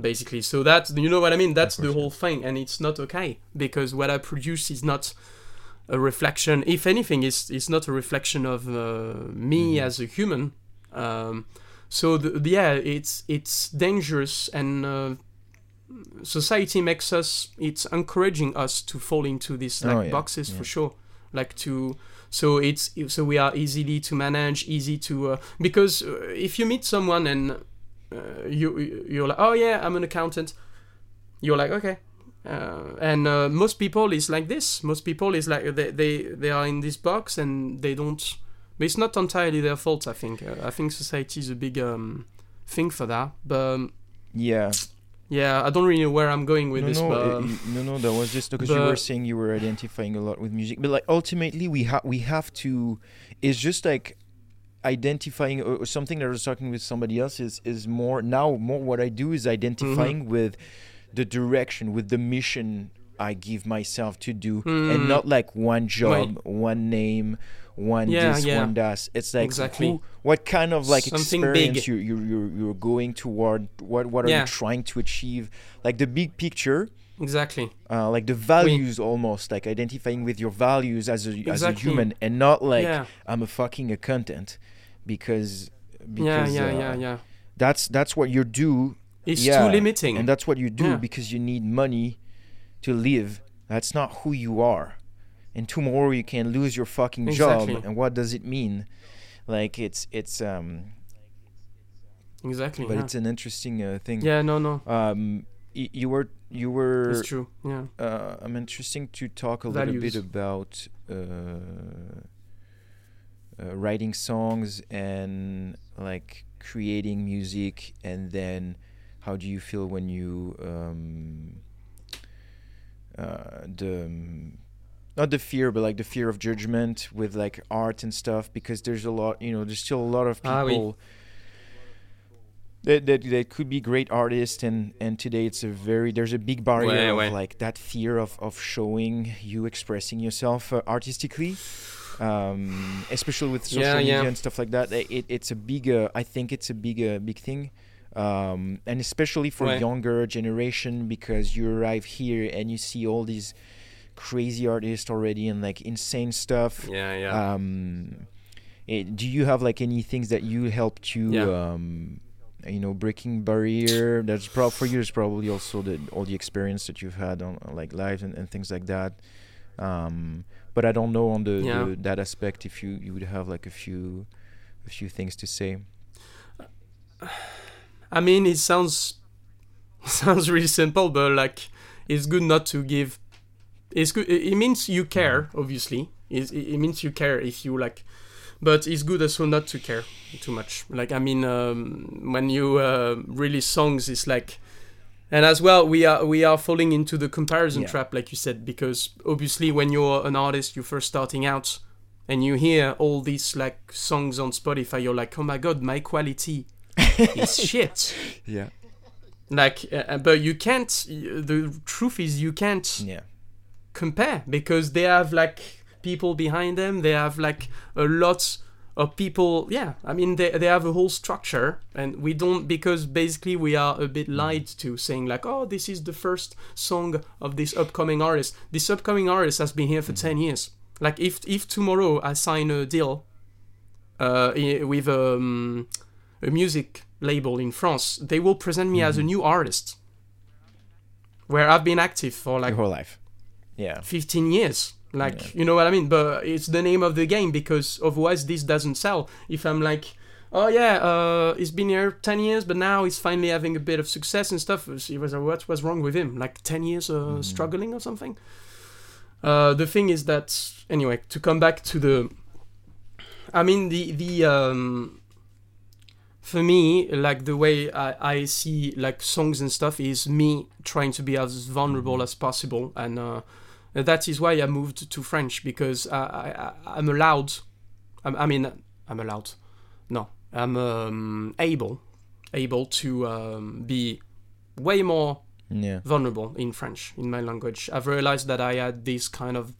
Basically, so that's you know what I mean. That's the whole thing, and it's not okay because what I produce is not a reflection. If anything, it's it's not a reflection of uh, me Mhm. as a human. Um, so the, the- yeah, it's it's dangerous, and uh, society makes us. It's encouraging us to fall into these like Oh, yeah, boxes yeah. for sure. Like to so it's so we are easily to manage, easy to uh, because uh, if you meet someone and uh, you you're like, oh yeah, I'm an accountant. You're like, okay. Uh, and uh, most people is like this. Most people is like they, they they are in this box and they don't. But it's not entirely their fault. I think. Uh, I think society is a big um, thing for that. But um, Yeah. yeah, I don't really know where I'm going with no, this. no, but uh, um, no, no. That was just because you were saying you were identifying a lot with music, but like ultimately, we have we have to. It's just like identifying or, or something that I was talking with somebody else is is more now more what I do is identifying Mm-hmm. with the direction with the mission I give myself to do, and Mm. not like one job, one name. One Yeah, this, yeah. one does It's like Exactly. who, what kind of like Something big. experience you you you're, you're going toward. What what are Yeah. you trying to achieve? Like the big picture, exactly. uh, like the values almost like identifying with your values as a as a human and not like. I'm a fucking accountant because Yeah. because Yeah. uh, yeah. Yeah. that's that's what you do It's yeah, too limiting. and that's what you do Yeah. because you need money to live that's not who you are and tomorrow you can lose your fucking Exactly. job and what does it mean like it's it's um exactly. but yeah. it's an interesting uh, thing yeah. No. No. um y- you were you were It's true. Yeah. uh, I'm interesting to talk a little bit about uh, uh, writing songs and like creating music, and then how do you feel when you um, uh, the um, not the fear, but like the fear of judgment with like art and stuff, because there's a lot, you know, there's still a lot of Ah, people. That, that, that could be great artists and and today it's a very there's a big barrier Ouais, of ouais. like that fear of of showing you expressing yourself uh, artistically um especially with social Yeah, media yeah. and stuff like that it, it, it's a big uh, i think it's a big uh, big thing um and especially for Ouais. younger generation because you arrive here and you see all these crazy artists already and like insane stuff Yeah. Yeah. um eh, do you have like any things that you helped you Yeah. um you know breaking barrier that's probably for you is probably also the all the experience that you've had on on, like live and, and things like that um but i don't know on the, Yeah. the that aspect if you you would have like a few a few things to say [sighs] I mean, it sounds [laughs] sounds really simple, but like it's good not to give. It's good. It means you care, obviously. It, it means you care if you like, but it's good also not to care too much. Like I mean, um, when you uh, release songs, it's like, and as well, we are we are falling into the comparison Yeah. trap, like you said, because obviously when you're an artist, you're first starting out. And you hear all these like songs on Spotify, you're like, "Oh my god, my quality [laughs] is shit." yeah like uh, but you can't the truth is you can't yeah compare because they have like people behind them they have like a lot of people yeah i mean they, they have a whole structure and we don't because basically we are a bit lied to saying like oh this is the first song of this upcoming artist. This upcoming artist has been here for 10 years. Like if if tomorrow i sign a deal uh, with um, a music label in france they will present me as a new artist. Where i've been active for like Your whole life. Yeah. 15 years like you know what i mean? But it's the name of the game because otherwise this doesn't sell. If i'm like oh yeah uh he's been here 10 years but now he's finally having a bit of success and stuff it was what was wrong with him? Like 10 years uh, struggling or something? Uh the thing is that anyway to come back to the i mean the the um for me like the way I, I see like songs and stuff is me trying to be as vulnerable as possible and uh that is why I moved to French because I, I, I'm allowed. I'm, I mean, I'm allowed. No, I'm um, able, able to um, be way more Yeah. vulnerable in French in my language. I've realized that I had this kind of,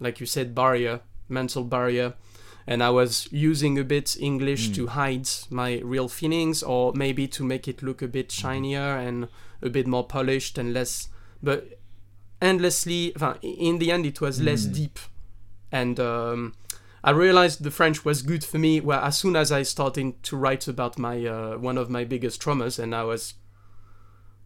like you said, barrier, mental barrier, and I was using a bit English to hide my real feelings, or maybe to make it look a bit shinier and a bit more polished and less, but endlessly. In the end, it was less deep, and um, I realized the French was good for me. Well, as soon as I started to write about my uh, one of my biggest traumas, and I was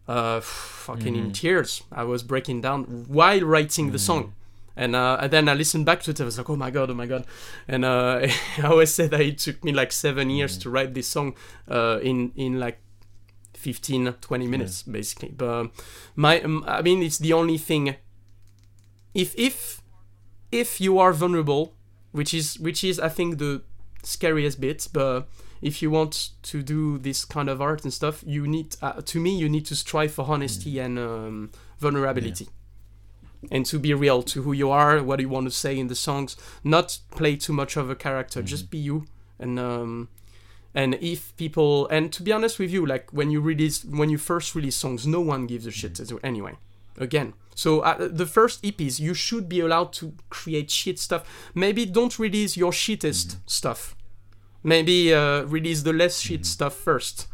uh, fucking in tears. I was breaking down while writing the song. And, uh, and then I listened back to it. I was like, "Oh my god, oh my god!" And uh, [laughs] I always said that it took me like seven years to write this song uh, in in like 15, 20 minutes, basically. But um, my, um, I mean, it's the only thing. If if if you are vulnerable, which is which is I think the scariest bit, but if you want to do this kind of art and stuff, you need uh, to me you need to strive for honesty and um, vulnerability. And to be real to who you are, what you want to say in the songs, not play too much of a character, just be you. And um, and if people and to be honest with you, like when you release when you first release songs, no one gives a shit as- anyway. Again, so uh, the first EPs, you should be allowed to create shit stuff. Maybe don't release your shittest stuff. Maybe uh, release the less shit stuff first,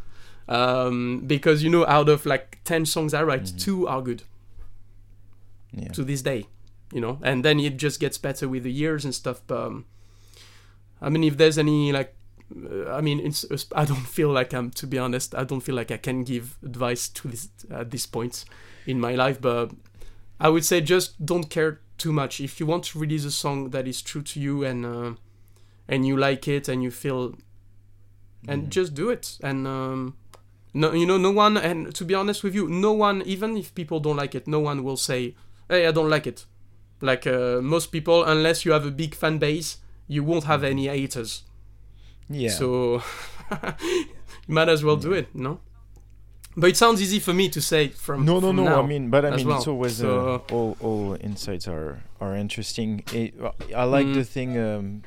um, because you know out of like ten songs I write, two are good Yeah. to this day, you know, and then it just gets better with the years and stuff. But um, I mean, if there's any like, I mean, it's, it's- I don't feel like I'm, to be honest, I don't feel like I can give advice to this at this point in my life. But I would say just don't care too much. If you want to release a song that is true to you and uh, and you like it and you feel, and just do it. And um, no, you know, no one. And to be honest with you, no one, even if people don't like it, no one will say, "Hey, I don't like it." Like uh, most people, unless you have a big fan base, you won't have any haters. Yeah. So [laughs] you might as well do it, no? But it sounds easy for me to say from no, no, from no. I mean, but I mean, well. it's always So- uh, all all insights are are interesting. It, I like Mm. the thing um,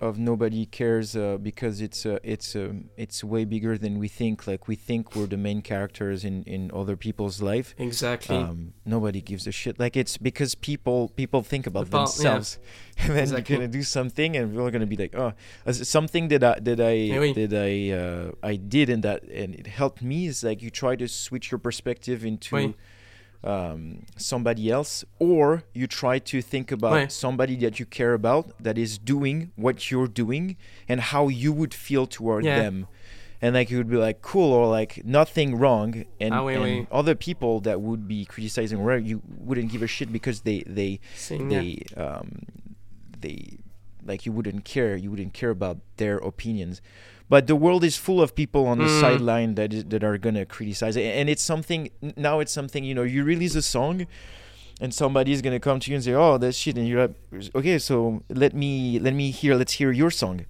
of nobody cares uh, because it's uh, it's um, it's way bigger than we think. Like we think we're the main characters in in other people's life. exactly. Um, nobody gives a shit. Like it's because people people think about About- yeah. themselves, [laughs] and then Exactly. you're gonna do something, and we're gonna be like, oh, something that I that I oui. that I uh, I did, and that and it helped me is like you try to switch your perspective into. Oui. Um, somebody else, or you try to think about somebody that you care about that is doing what you're doing and how you would feel toward Yeah. them and like you would be like cool or like nothing wrong and, Ah, oui, and oui. other people that would be criticizing where you wouldn't give a shit because they they yeah. they um they like you wouldn't care you wouldn't care about their opinions but the world is full of people on the Mm. sideline that is, that are gonna criticize it and it's something now it's something you know you release a song and somebody's gonna come to you and say oh that's shit and you're like okay so let me let me hear let's hear your song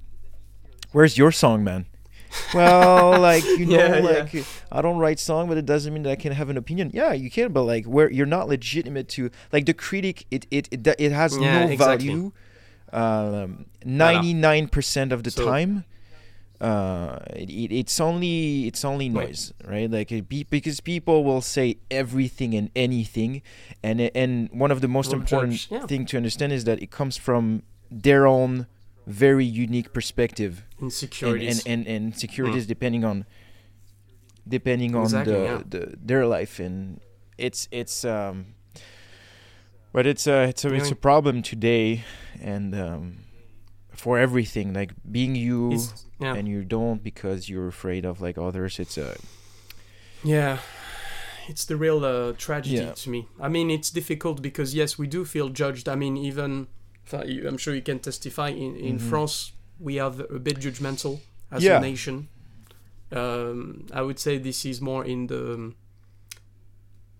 where's your song man well [laughs] like you know Yeah, yeah. like i don't write song but it doesn't mean that i can have an opinion yeah you can but like where you're not legitimate to like the critic it it it, it has Yeah, no exactly. value um 99% of the So- time uh it, it, it's only it's only noise right? Like it be, because people will say everything and anything and and one of the most important judge, yeah. thing to understand is that it comes from their own very unique perspective. And Insecurities. and, and, and securities depending on depending on Exactly, the, yeah. the their life. And it's it's um but it's a it's a it's a problem today. And um for everything like being you yeah. and you don't because you're afraid of like others it's a Yeah, it's the real uh, tragedy Yeah. to me. I mean, it's difficult because yes, we do feel judged. I mean, even I'm sure you can testify in in Mhm. France, we have a bit judgmental as Yeah. a nation. Um, I would say this is more in the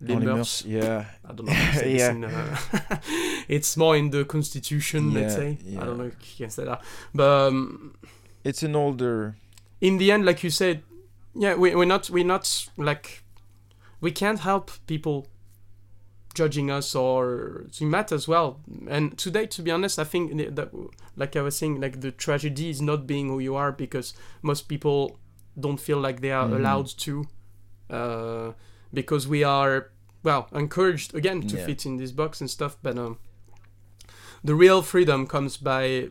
mœurs, yeah I don't know. How to say this Yeah. in, uh, [laughs] it's more in the constitution, let's say. yeah. I don't know if you can say that, but. Um, it's an older in the end, like you said, yeah, we, we're not we're not like we can't help people judging us or so Matt as well. And today, to be honest, I think that like I was saying, like the tragedy is not being who you are because most people don't feel like they are Mhm. allowed to, uh, because we are well encouraged again to Yeah. fit in this box and stuff. But um, the real freedom comes by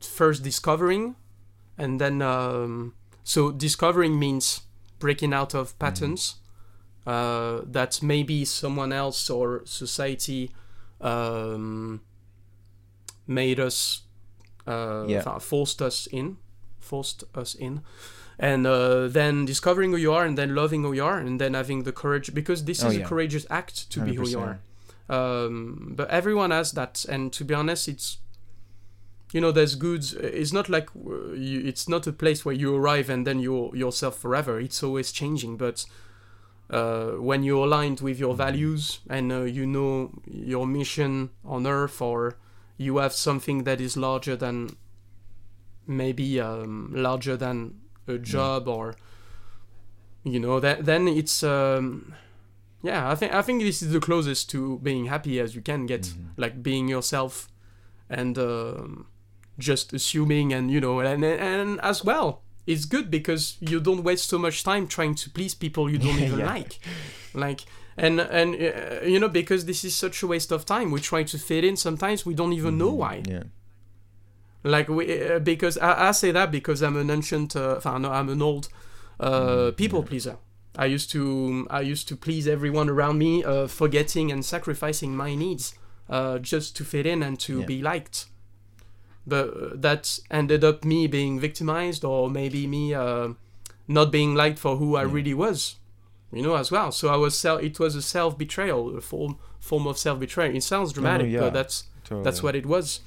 first discovering and then um, so discovering means breaking out of patterns uh, that maybe someone else or society um, made us uh, Yeah. forced us in forced us in. And uh, then discovering who you are and then loving who you are and then having the courage because this Oh, is yeah. a courageous act to be who you are. Um, but everyone has that. And to be honest it's you know there's goods it's not like uh, you, it's not a place where you arrive and then you're yourself forever. It's always changing. But uh, when you're aligned with your values and uh, you know your mission on earth or you have something that is larger than maybe um, larger than a job or you know that then it's um, yeah i think i think this is the closest to being happy as you can get Mhm. like being yourself and um, just assuming and you know and and as well it's good because you don't waste so much time trying to please people you don't [laughs] even Yeah. like like and and uh, you know because this is such a waste of time we try to fit in sometimes we don't even know Mhm. why yeah like we uh, because I, I say that because i'm an ancient uh, no, i'm an old uh, Mm, people pleaser i used to i used to please everyone around me uh, forgetting and sacrificing my needs uh, just to fit in and to Yeah. be liked but uh, that ended up me being victimized or maybe me uh, not being liked for who i Yeah. really was you know as well so i was self it was a self betrayal a form form of self betrayal it sounds dramatic yeah. but that's totally. that's what it was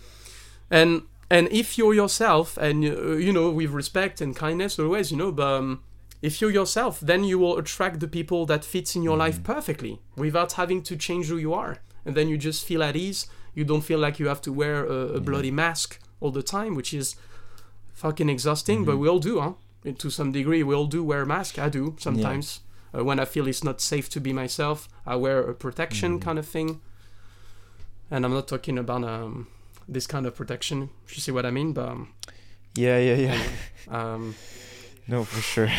and and if you're yourself and uh, you know with respect and kindness always you know but um, if you're yourself then you will attract the people that fits in your life Mhm. perfectly without having to change who you are and then you just feel at ease you don't feel like you have to wear a, a Yeah. bloody mask all the time which is fucking exhausting but Mhm. we all do huh And to some degree we all do wear a mask i do sometimes uh, when i feel it's not safe to be myself i wear a protection Mhm. kind of thing and i'm not talking about um, this kind of protection if you see what i mean but um, yeah yeah yeah [laughs] um, [laughs] No, for sure.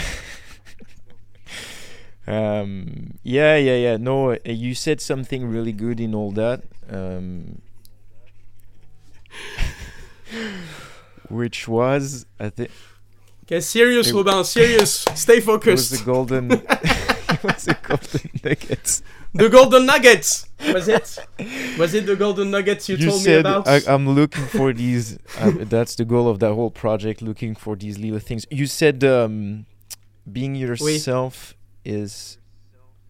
[laughs] um, yeah, yeah, yeah. No, uh, you said something really good in all that. Um, which was, I think, okay serious It- robin serious stay focused. it was the golden. it was the golden nuggets. The golden nuggets was it was it the golden nuggets you, You told me said about I, I'm looking for these. Uh, that's the goal of that whole project. Looking for these little things. You said um, being yourself is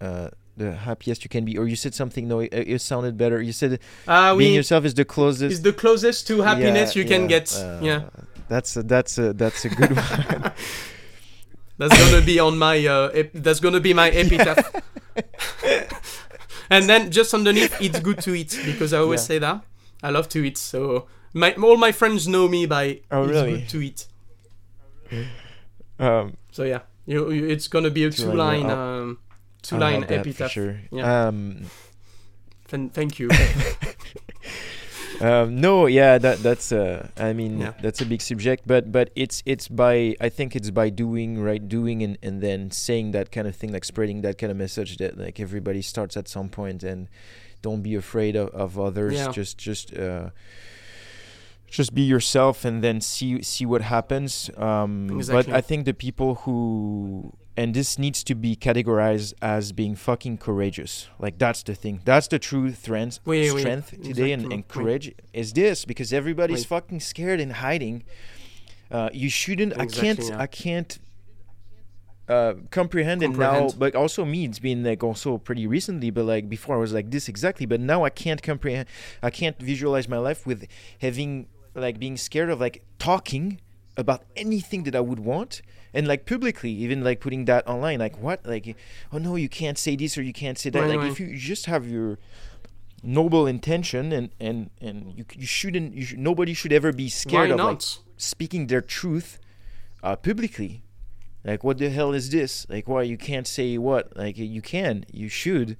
uh, the happiest you can be, or you said something. No, it, it sounded better. You said Ah, being we yourself is the closest. is the closest to happiness Yeah, you can yeah, get uh, yeah That's a, that's a that's a good [laughs] one. That's gonna be on my uh, ep- that's gonna be my epitaph. [laughs] and then just underneath, it's good to eat because I always Yeah. say that I love to eat. So my all my friends know me by Oh, it's really? good to eat. um, So yeah, you, you it's gonna be a Two line, line um, two I line love that for epitaph. Sure. Yeah. Um, Than- thank you. [laughs] [laughs] um, no, yeah, that that's uh, I mean Yeah. that's a big subject, but but it's it's by I think it's by doing right, doing and and then saying that kind of thing, like spreading that kind of message that like everybody starts at some point and don't be afraid of, of others. Yeah. Just just uh, just be yourself and then see see what happens um Exactly. but i think the people who and this needs to be categorized as being fucking courageous. Like that's the thing. That's the true strength oui, strength today and, and courage is this because everybody's fucking scared and hiding. Uh you shouldn't i can't yeah. i can't uh, comprehend it now but also me it's been like also pretty recently but like before i was like this exactly but now i can't comprehend i can't visualize my life with having like being scared of like talking about anything that i would want and like publicly even like putting that online like what like oh no you can't say this or you can't say that Right, like right. if you just have your noble intention and and and you, you shouldn't you should, nobody should ever be scared Why of like speaking their truth uh, publicly. Like, what the hell is this? Like, why you can't say what? Like, you can, you should.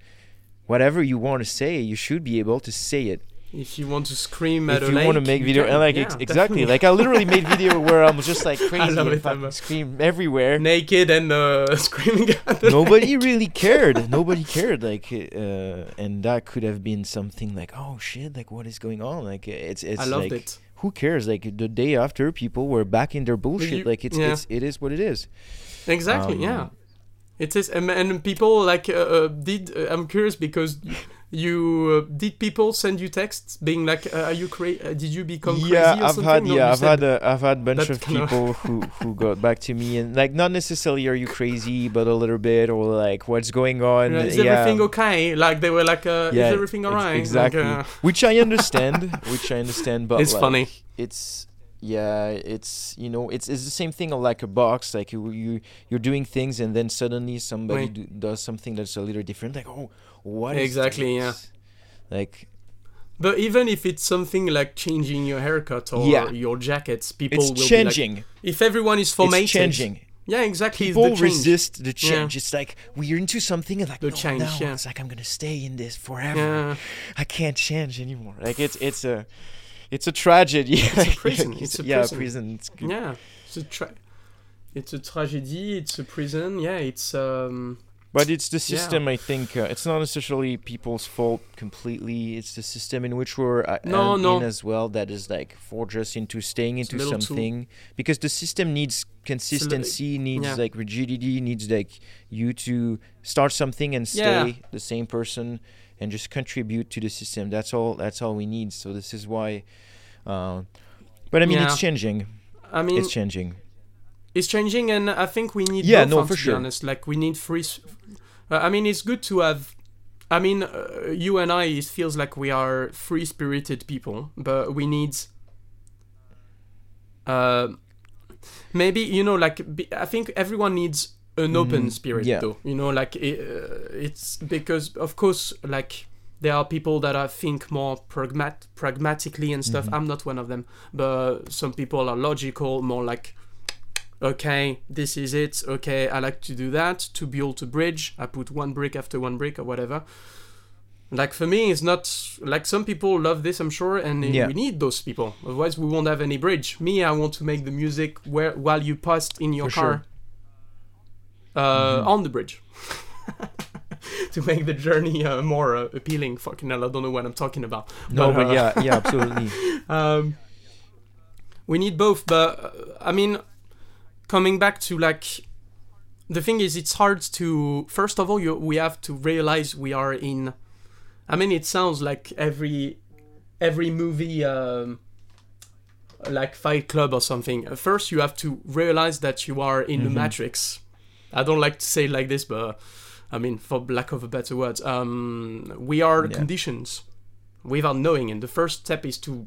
Whatever you want to say, you should be able to say it. If you want to scream at a. if you lake, want to make video, and like Yeah, ex- exactly, like I literally made [laughs] video where I'm just like crazy and fucking scream everywhere. naked and uh, [laughs] screaming at the Nobody lake. really cared. [laughs] Nobody cared. Like, uh, and that could have been something like, oh shit, like what is going on? Like, it's it's I loved like, it. who cares? Like the day after, people were back in their bullshit. you- like it's yeah. it's it is what it is. Exactly. Um, yeah. It is, and, and people like uh, uh, did. Uh, I'm curious because you uh, did people send you texts being like, uh, "Are you crazy? Uh, did you become yeah, crazy or I've something?" had No, yeah, I've had a, I've had bunch of of- people [laughs] who who got back to me and like not necessarily are you crazy, but a little bit or like what's going on. Yeah, is yeah. everything okay? Like they were like, uh, Yeah, "Is everything alright?" Like, exactly. uh, [laughs] which I understand, which I understand, but it's like, funny. It's yeah, it's you know, it's it's the same thing like a box. Like you you you're doing things and then suddenly somebody Right. do, does something that's a little different. Like oh, what is Exactly, yeah. Like But even if it's something like changing your haircut or Yeah. your jackets, people it's will changing. be like, if everyone is formatted, It's changing. yeah, exactly. it's people the change. resist the Yeah. change. It's like we're into something and like The no, change, no. yeah. It's like I'm gonna stay in this forever. Yeah, I can't change anymore. Like it's it's a it's a tragedy. It's a [laughs] prison. It's a yeah, prison. prison. It's yeah. It's a tra- it's a tragedy. It's a prison. Yeah, it's um. But it's the Yeah. system. I think uh, it's not necessarily people's fault completely. It's the system in which we're uh, No, um, no. in as well that is like forge us into staying into little too- something because the system needs consistency, needs yeah. like rigidity, needs like you to start something and stay Yeah. the same person and just contribute to the system. That's all. That's all we need. So this is why. Uh, but I mean, Yeah. it's changing. I mean, It's changing. It's changing, and I think we need. Yeah, both, no, for to sure. Be honest, like we need free. Uh, I mean, it's good to have. I mean, uh, you and I, it feels like we are free spirited people, but we need. Uh, maybe you know, like be, I think everyone needs an open Mhm, spirit, yeah. though. You know, like it, uh, it's because of course, like there are people that I think more pragmat pragmatically and stuff. Mhm. I'm not one of them, but some people are logical, more like okay, this is it. Okay, I like to do that. To build a bridge, I put one brick after one brick or whatever. Like for me, it's not like some people love this, I'm sure, and Yeah. we need those people. Otherwise, we won't have any bridge. Me, I want to make the music where while you post in your For car, uh, on the bridge. [laughs] to make the journey uh, more uh, appealing. Fucking hell, I don't know what I'm talking about. No, but uh, yeah, yeah, absolutely. [laughs] um, we need both but uh, i mean coming back to like the thing is it's hard to first of all you, we have to realize we are in i mean it sounds like every every movie um, like fight club or something Uh, first you have to realize that you are in the Mhm. matrix i don't like to say it like this but i mean for lack of a better word um, we are Yeah. conditions without knowing and the first step is to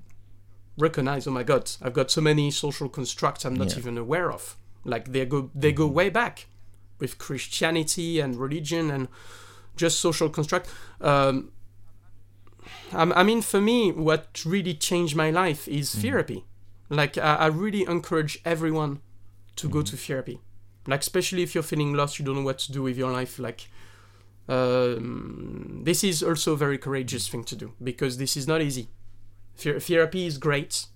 recognize oh my god i've got so many social constructs i'm not Yeah. even aware of like they go they go way back with christianity and religion and just social construct. Um, I, mean for me what really changed my life is therapy. Like I, I really encourage everyone to go to therapy. Like especially if you're feeling lost you don't know what to do with your life. Like um, this is also a very courageous thing to do because this is not easy. Ther- therapy is great.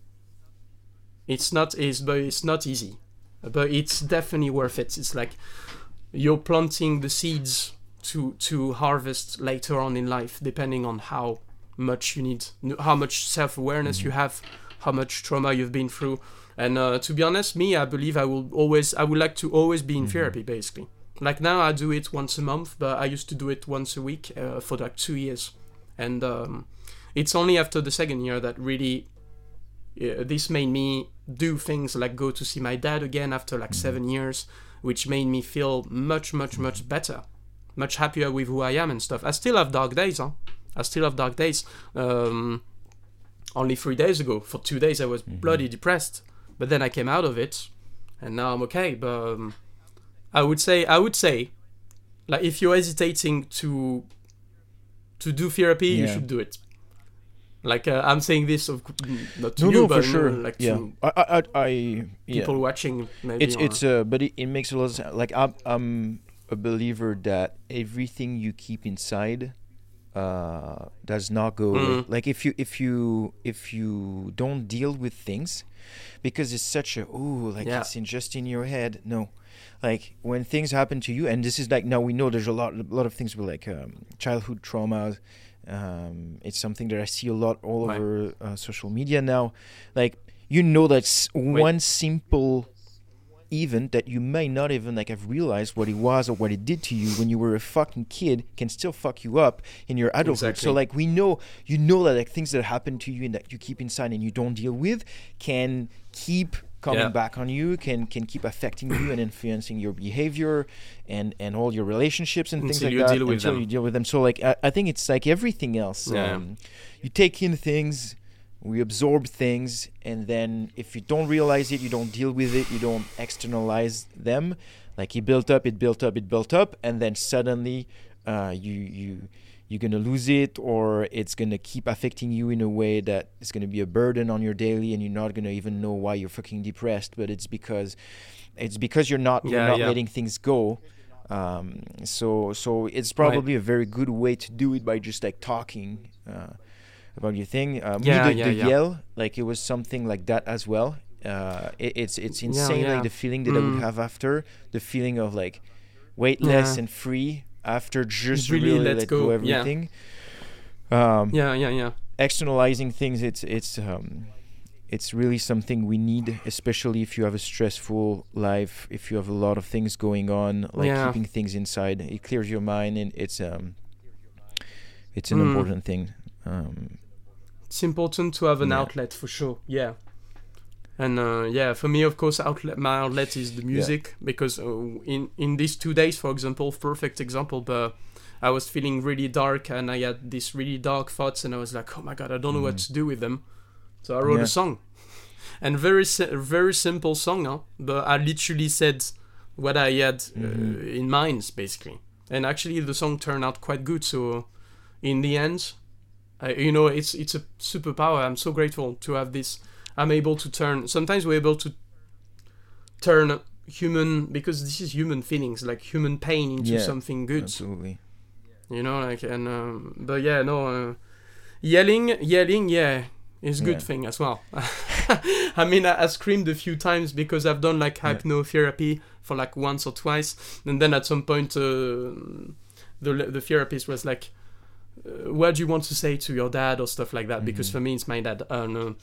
It's not is but it's not easy but it's definitely worth it it's like you're planting the seeds to to harvest later on in life depending on how much you need how much self-awareness you have how much trauma you've been through. And uh, to be honest, me, I believe I will always, I would like to always be in Mhm. therapy, basically. Like now, I do it once a month, but I used to do it once a week uh, for like two years. And um, it's only after the second year that really uh, this made me do things like go to see my dad again after like Mhm. seven years, which made me feel much, much, much better, much happier with who I am and stuff. I still have dark days, huh? I still have dark days. Um, only three days ago, for two days, I was Mhm. bloody depressed, but then I came out of it, and now I'm okay. But um, I would say, I would say, like if you're hesitating to to do therapy, you should do it. Like uh, I'm saying this, of not to no, you, no, but sure. like yeah, to I, I, I, I yeah. people watching. Maybe it's it's uh but it, it makes a lot of sense like I'm, I'm a believer that everything you keep inside uh does not go away. Mm. like if you if you if you don't deal with things because it's such a oh like Yeah. it's in just in your head no like when things happen to you and this is like now we know there's a lot a lot of things with like um, childhood traumas um, it's something that I see a lot all Right. over uh, social media now like you know that's one simple event that you may not even like have realized what it was or what it did to you when you were a fucking kid can still fuck you up in your adulthood. So like we know you know that like things that happen to you and that you keep inside and you don't deal with can keep coming Yeah. back on you, can can keep affecting you and influencing your behavior and and all your relationships and things Until like you that deal with until them. you deal with them. So like I, I think it's like everything else. Yeah. Um, you take in things we absorb things and then if you don't realize it you don't deal with it you don't externalize them like it built up it built up it built up and then suddenly uh, you you you're gonna lose it or it's gonna keep affecting you in a way that it's gonna be a burden on your daily and you're not gonna even know why you're fucking depressed but it's because it's because you're not you're not yeah. letting things go um, so so it's probably a very good way to do it by just like talking uh, about your thing. Me, Yeah, the, yeah, the yeah. yell, like it was something like that as well. Uh, it, it's it's insane, yeah. like the feeling that I Mm. would have after the feeling of like weightless Yeah. and free after just really really, let let go, go, yeah. everything. Um, yeah, yeah, yeah. externalizing things it's it's um it's really something we need especially if you have a stressful life if you have a lot of things going on like Yeah. keeping things inside it clears your mind and it's um it's an Mm. important thing um It's important to have an Yeah. outlet for sure. Yeah. And uh, yeah, for me, of course, outlet my outlet is the music because uh, in in these two days, for example, perfect example, but I was feeling really dark and I had these really dark thoughts and I was like, oh my god, I don't know what Mhm. to do with them. So I wrote Yeah. a song, [laughs] and very si- very simple song, huh? but I literally said what I had uh, Mhm. in mind, basically. And actually, the song turned out quite good. So in the end, I, you know, it's it's a superpower. I'm so grateful to have this. I'm able to turn. Sometimes we're able to turn human because this is human feelings, like human pain, into Yeah, something good absolutely you know like and um, but yeah no uh, yelling yelling yeah is good Yeah. thing as well [laughs] i mean I, I screamed a few times because i've done like Yeah. hypnotherapy for like once or twice and then at some point uh, the the therapist was like uh, what do you want to say to your dad or stuff like that because Mhm. for me it's my dad and uh,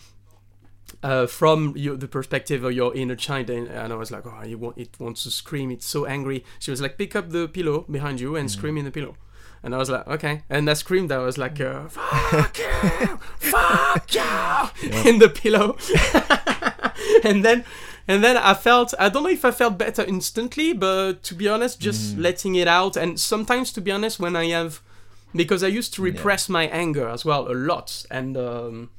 uh, from your, the perspective of your inner child, and, and I was like, "Oh, you want, it wants to scream! It's so angry." She was like, "Pick up the pillow behind you and Mhm. scream in the pillow." And I was like, "Okay." And I screamed. I was like, uh, "Fuck you! Fuck [laughs] you!" in the pillow. [laughs] and then, and then I felt. I don't know if I felt better instantly, but to be honest, just Mhm. letting it out. And sometimes, to be honest, when I have, because I used to Yeah. repress my anger as well a lot, and. Um,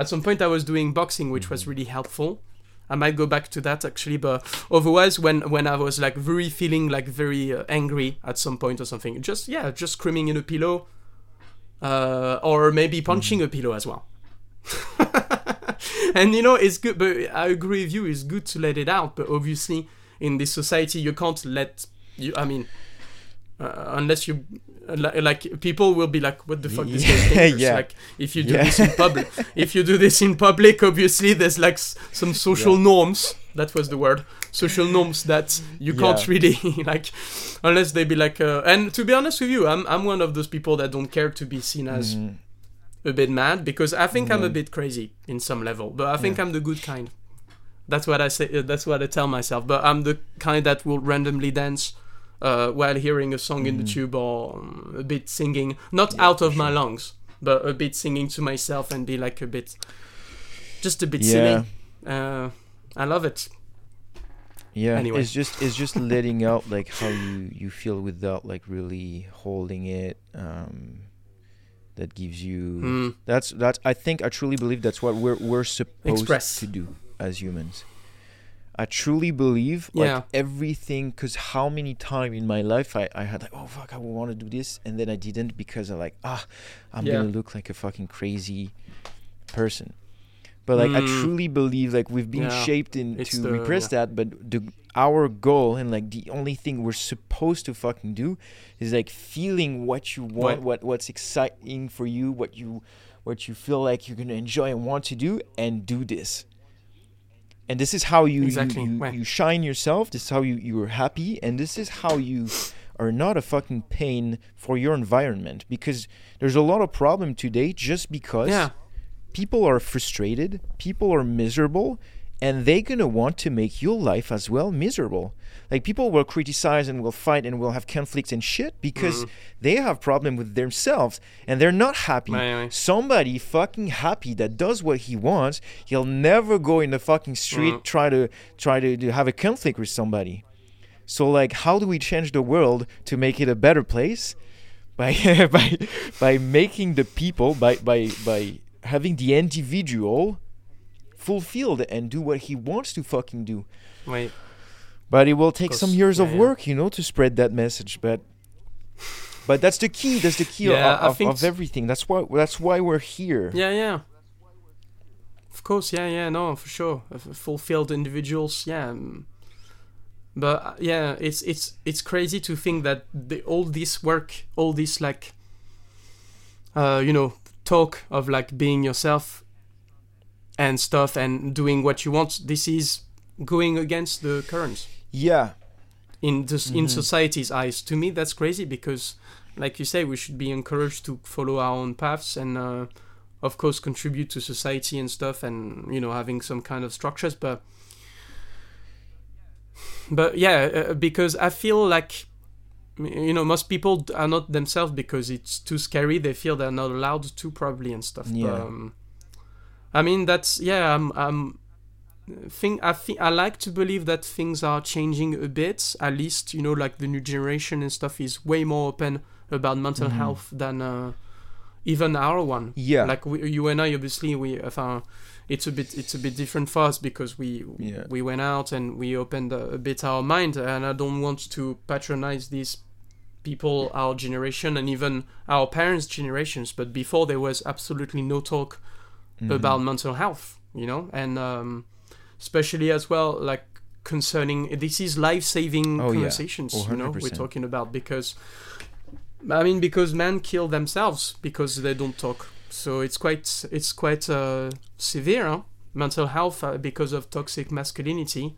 at some point, I was doing boxing, which was really helpful. I might go back to that actually, but otherwise, when when I was like very feeling like very uh, angry at some point or something, just yeah, just screaming in a pillow, uh, or maybe punching a pillow as well. [laughs] and you know, it's good, but I agree with you. It's good to let it out, but obviously, in this society, you can't let you. I mean. Uh, unless you like people will be like what the fuck this Yeah, [laughs] yeah. like if you do Yeah. this in public [laughs] if you do this in public obviously there's like s- some social norms that was the word social norms that you can't really [laughs] like unless they be like uh, and to be honest with you I'm, I'm one of those people that don't care to be seen as Mhm. a bit mad because I think I'm a bit crazy in some level, but I think Yeah. I'm the good kind. That's what I say. uh, That's what I tell myself. But I'm the kind that will randomly dance uh, while hearing a song in the Mhm. tube or um, a bit singing, not Yeah, out of my lungs, but a bit singing to myself and be like a bit, just a bit Yeah. silly. Uh, I love it. Yeah, Anyway. it's just it's just letting out like how you you feel without like really holding it. Um, that gives you Mm. that's that's I think I truly believe that's what we're we're supposed Express. to do as humans. I truly believe like Yeah. everything because how many times in my life I, I had like oh fuck I want to do this and then I didn't because I'm like ah I'm Yeah. gonna look like a fucking crazy person. But like I Mm. truly believe like we've been Yeah. shaped in It's to the- repress that, but the our goal and like the only thing we're supposed to fucking do is like feeling what you want, Right. what what's exciting for you, what you what you feel like you're gonna enjoy and want to do, and do this. And this is how you Exactly, you, you, you shine yourself. This is how you you are happy, and this is how you are not a fucking pain for your environment. Because there's a lot of problem today just because Yeah. people are frustrated, people are miserable, and they're gonna want to make your life as well miserable. Like people will criticize and will fight and will have conflicts and shit because Mhm. they have problem with themselves and they're not happy. Somebody fucking happy that does what he wants, he'll never go in the fucking street Mhm. try to try to, to have a conflict with somebody. So like how do we change the world to make it a better place? [laughs] By by by making the people by by by having the individual fulfilled and do what he wants to fucking do. Wait. But it will take some years yeah, of work, you know, to spread that message. But but that's the key. That's the key of, of, of everything. That's why that's why we're here. Yeah, yeah. Of course, yeah, yeah, no, for sure. Fulfilled individuals, yeah. um, But uh, yeah, it's it's it's crazy to think that the, all this work, all this like, uh, you know, talk of like being yourself and stuff and doing what you want. This is going against the current Yeah. in this, in Mhm. society's eyes. To me, that's crazy because, like you say, we should be encouraged to follow our own paths and, uh, of course, contribute to society and stuff, and you know, having some kind of structures. But, but yeah, uh, because I feel like, you know, most people are not themselves because it's too scary. They feel they're not allowed to, probably, and stuff. Yeah. But, um, I mean, that's yeah. I'm. I'm think I think I like to believe that things are changing a bit. At least you know, like the new generation and stuff is way more open about mental Mhm. health than uh, even our one. Yeah. Like we, you and I, obviously, we. Uh, it's a bit it's a bit different for us because we Yeah. we went out and we opened a, a bit our mind, and I don't want to patronize these people, our generation, and even our parents' generations. But before there was absolutely no talk Mhm. about mental health, you know, and um, especially as well, like concerning this is life saving Oh, conversations, Oh, you know, we're talking about because I mean because men kill themselves because they don't talk, so it's quite it's quite uh, severe. Huh? Mental health uh, because of toxic masculinity.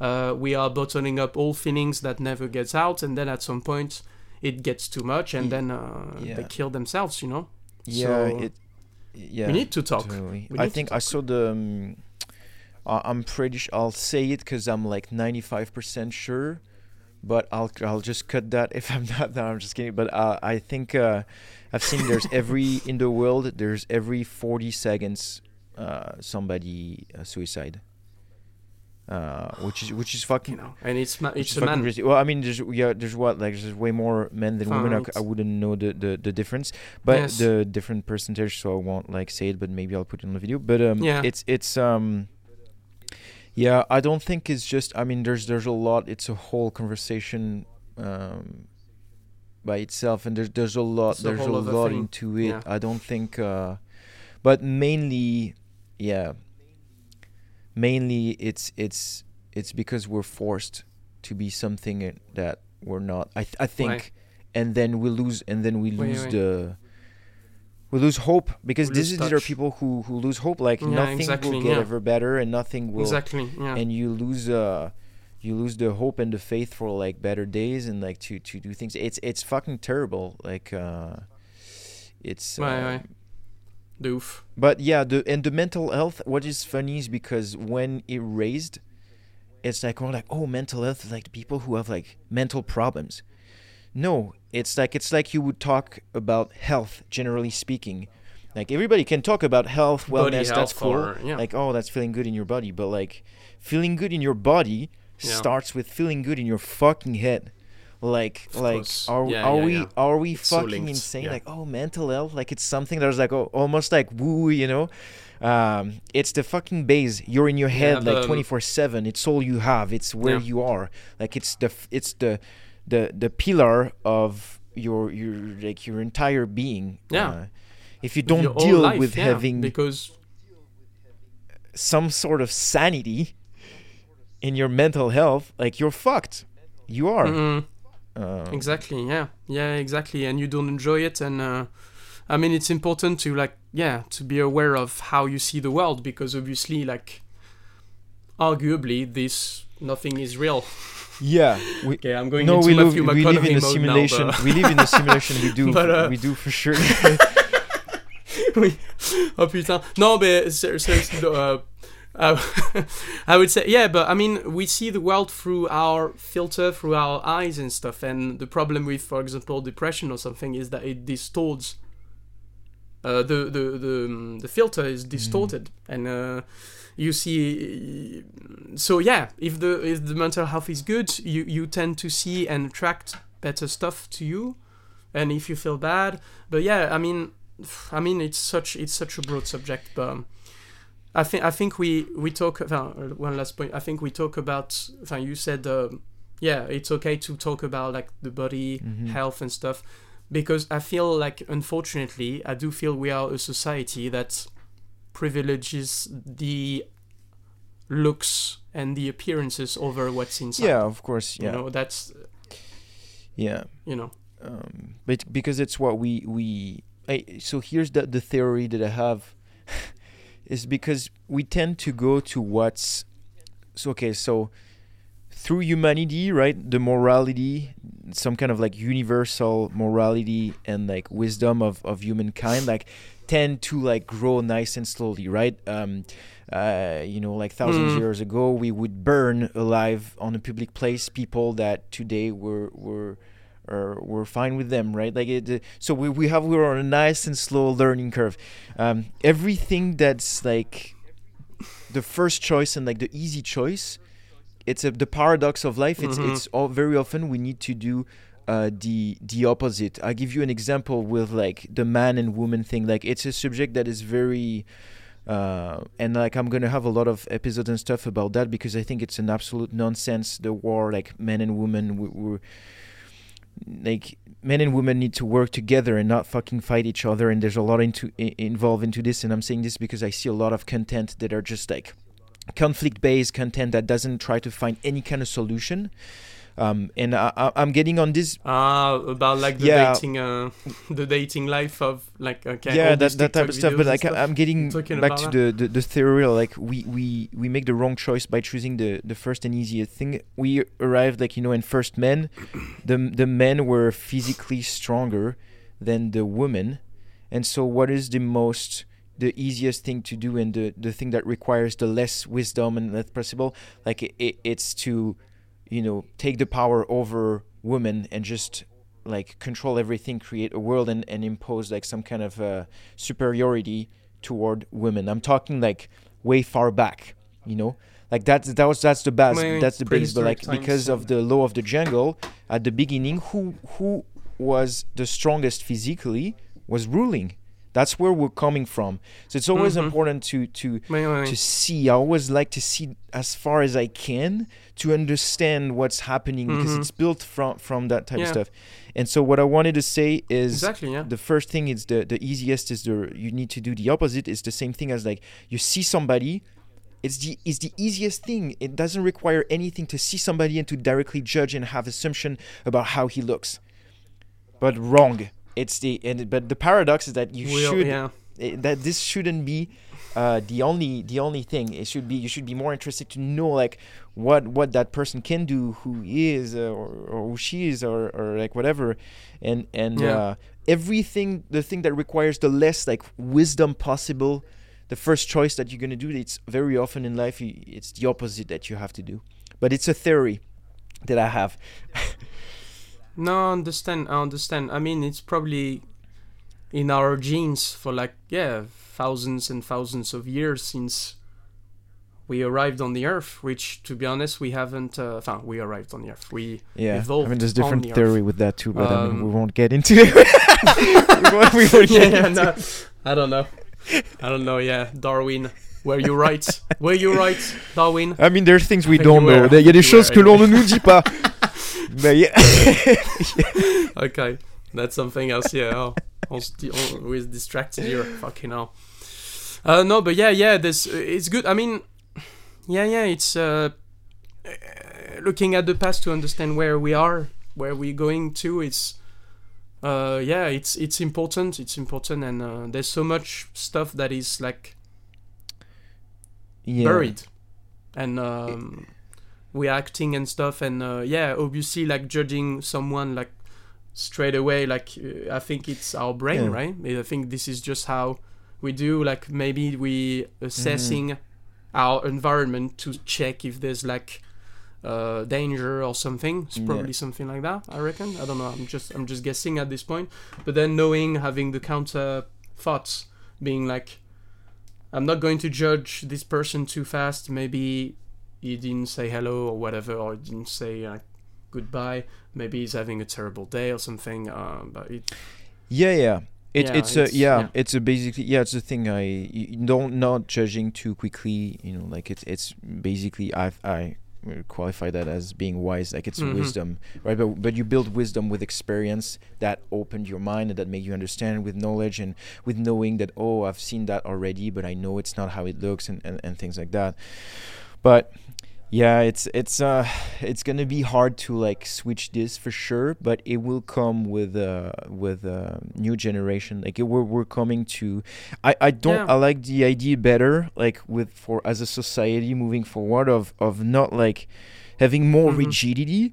Uh, we are bottling up all feelings that never gets out, and then at some point it gets too much, and then uh, yeah. they kill themselves. You know, Yeah. so- it. Yeah. we need to talk. Totally. I think I saw the. Um, I- I'm pretty. Sh- I'll say it because I'm like 95% sure, but I'll I'll just cut that if I'm not. No, I'm just kidding. But uh, I think uh, I've seen there's every in the world there's every 40 seconds uh, somebody uh, suicide. Uh, which is which is fucking you know, and it's ma- it's a man. crazy. Well, I mean, there's yeah, there's what like there's way more men than women. I, I wouldn't know the, the, the difference, but Yes. the different percentage. So I won't like say it, but maybe I'll put it in the video. But um, Yeah. it's it's um, yeah, I don't think it's just. I mean, there's there's a lot. It's a whole conversation um, by itself, and there's there's a lot. It's there's a other lot thing. into it. Yeah. I don't think, uh, but mainly, yeah. Mainly, it's it's it's because we're forced to be something uh, that we're not. I th- I think, Right. and then we lose, and then we Wait, lose wait. the. We lose hope because We this lose is these are people who who lose hope. Like Yeah, nothing exactly, will get yeah. ever better, and nothing will Exactly. Yeah. and you lose uh you lose the hope and the faith for like better days and like to to do things it's it's fucking terrible like uh it's uh, ouais. de ouf. But yeah, the and the mental health. What is funny is because when it raised, it's like oh like oh mental health is like people who have like mental problems. No, it's like it's like you would talk about health generally speaking. Like everybody can talk about health, wellness. that's cool. or- yeah. Like oh, that's feeling good in your body. But like feeling good in your body Yeah. starts with feeling good in your fucking head. Like Of like course. are Yeah, are we are we It's fucking linked, insane? Like oh mental health like it's something that's like oh almost like woo you know. Um, it's the fucking base. You're in your head like twenty four seven. It's all you have. It's where you are. Like it's the it's the the the pillar of your your like your entire being. Yeah. Uh, if you don't deal life, with yeah, having because some sort of sanity in your mental health, like you're fucked. You are. Mhm. Uh, Exactly. Yeah. Yeah. Exactly. And you don't enjoy it, and uh, I mean, it's important to like, yeah, to be aware of how you see the world because obviously, like, arguably, this nothing is real. [laughs] yeah. We, Okay, I'm going no, into we live, we live in a simulation. now. we live in a simulation. We [laughs] do. But, uh, we do for sure. oui. Oh putain. Non, mais seriously, uh, uh, [laughs] I would say, yeah, but I mean, we see the world through our filter, through our eyes and stuff. And the problem with, for example, depression or something is that it distorts. Uh, the the the um, the filter is distorted, and uh, you see. So yeah, if the if the mental health is good, you you tend to see and attract better stuff to you, and if you feel bad, but yeah, I mean, I mean, it's such it's such a broad subject, but um, I think I think we we talk. Uh, one last point. I think we talk about. Uh, you said, um yeah, it's okay to talk about like the body Mhm. health and stuff, because I feel like unfortunately I do feel we are a society that privileges the looks and the appearances over what's inside. yeah, of course. You Yeah, know that's yeah. you know. Um, but because it's what we we. I, so here's the the theory that I have, [laughs] is because we tend to go to what's. So okay, so through humanity, right? The morality, some kind of like universal morality and like wisdom of of humankind, like tend to like grow nice and slowly, right? Um, uh, you know, like thousands Mm. years ago, we would burn alive on a public place people that today were were or we're fine with them, right? Like it. uh, So we we have we're on a nice and slow learning curve. Um, everything that's like the first choice and like the easy choice, it's a, the paradox of life. It's Mhm. it's all very often we need to do. Uh, the the opposite. I'll give you an example with like the man and woman thing. Like it's a subject that is very uh, and like I'm gonna have a lot of episodes and stuff about that because I think it's an absolute nonsense. The war, like men and women, we, we're like men and women need to work together and not fucking fight each other. And there's a lot into i- involved into this. And I'm saying this because I see a lot of content that are just like conflict-based content that doesn't try to find any kind of solution. Um, and I, I, I'm getting on this Ah, about like the Yeah. dating, uh, the dating life of like okay, yeah that, that type of stuff but like stuff. i'm getting back to the, the the theory like we we we make the wrong choice by choosing the the first and easiest thing. We arrived like you know in first men. [coughs] The the men were physically stronger than the women. And so what is the most the easiest thing to do and the the thing that requires the less wisdom and less possible? Like it, it, it's to you know take the power over women and just like control everything create a world and, and impose like some kind of uh, superiority toward women. I'm talking like way far back you know? Like that's that was that's the base that's the base but like because of the law of the jungle at the beginning who who was the strongest physically was ruling that's where we're coming from so it's always Mhm. important to to to see. I always like to see as far as I can to understand what's happening because Mhm. it's built from from that type of stuff. And so what I wanted to say is exactly yeah. the first thing is the the easiest is the you need to do the opposite It's the same thing as like you see somebody it's the it's the easiest thing it doesn't require anything to see somebody and to directly judge and have assumption about how he looks but wrong it's the and but the paradox is that you Well, should yeah. eh, that this shouldn't be uh, the only the only thing. It should be you should be more interested to know like what what that person can do, who he is uh, or, or who she is, or, or like whatever, and and Yeah. uh, everything the thing that requires the less like wisdom possible the first choice that you're going to do it's very often in life it's the opposite that you have to do but it's a theory that i have [laughs] No, I understand. I understand. I mean, it's probably in our genes for like yeah, thousands and thousands of years since we arrived on the Earth. Which, to be honest, we haven't. Uh, enfin, we arrived on the Earth. We yeah Evolved i mean there's different the theory Earth. with that too but I mean, we Um, won't get into it [laughs] [laughs] we won't, we won't yeah, get yeah, into no, I don't know. I don't know. Yeah, Darwin. Were you right? Were you right, Darwin? I mean, there's things we don't know. Il y a des choses que l'on ne nous dit pas. [laughs] Mais yeah. [laughs] Okay, that's something else. Yeah, oh, on st- on, we distracted here. Fucking hell. Uh, no, but yeah, yeah. This it's good. I mean, yeah, yeah. It's uh, uh, looking at the past to understand where we are, where we're going to. It's uh, yeah, it's it's important. It's important, and uh, there's so much stuff that is like yeah. buried and um, we're acting and stuff and uh, yeah obviously like judging someone like straight away like uh, i think it's our brain Yeah. right? I think this is just how we do like maybe we assessing our environment to check if there's like uh, danger or something. It's Yeah. probably something like that i reckon. I don't know. I'm just i'm just guessing at this point. But then knowing having the counter thoughts being like i'm not going to judge this person too fast. Maybe he didn't say hello or whatever or he didn't say like goodbye maybe he's having a terrible day or something um, but it, Yeah, yeah. It, Yeah, it's a yeah, yeah. it's a basically yeah, it's the thing I don't not judging too quickly, you know, like it's it's basically I I qualify that as being wise, like it's Mhm. wisdom, right? But but you build wisdom with experience that opened your mind and that make you understand with knowledge and with knowing that oh I've seen that already, but I know it's not how it looks and and, and things like that. But yeah, it's it's uh it's gonna be hard to like switch this for sure, but it will come with uh with a new generation. Like it, we're we're coming to, I I don't Yeah. I like the idea better like with for as a society moving forward of of not like having more Mhm. rigidity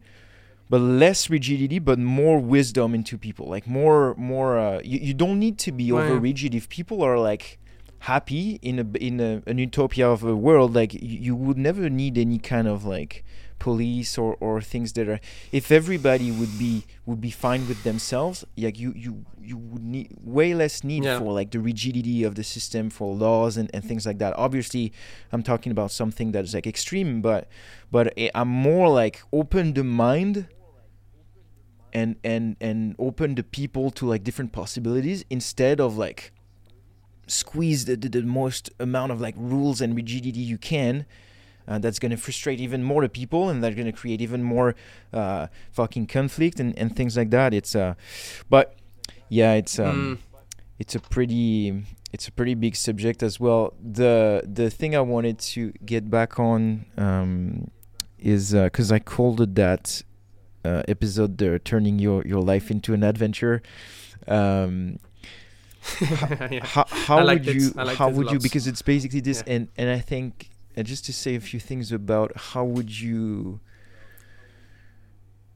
but less rigidity but more wisdom into people like more more uh, you, you don't need to be over rigid if people are like happy in a in a, an utopia of a world like you, would never need any kind of like police or or things that are if everybody would be would be fine with themselves like you you you would need way less need Yeah. for like the rigidity of the system for laws and, and things like that obviously i'm talking about something that is like extreme but but I- i'm more like open the mind and and and open the people to like different possibilities instead of like squeeze the, the, the most amount of like rules and rigidity you can uh, that's going to frustrate even more the people and that's going to create even more uh, fucking conflict and, and things like that. It's uh but yeah it's um Mm. it's a pretty it's a pretty big subject as well. The the thing i wanted to get back on um is because i called it that uh, episode uh, turning your your life into an adventure. Um [laughs] yeah. how, how would you how would you because it's basically this Yeah. and and i think uh, just to say a few things about how would you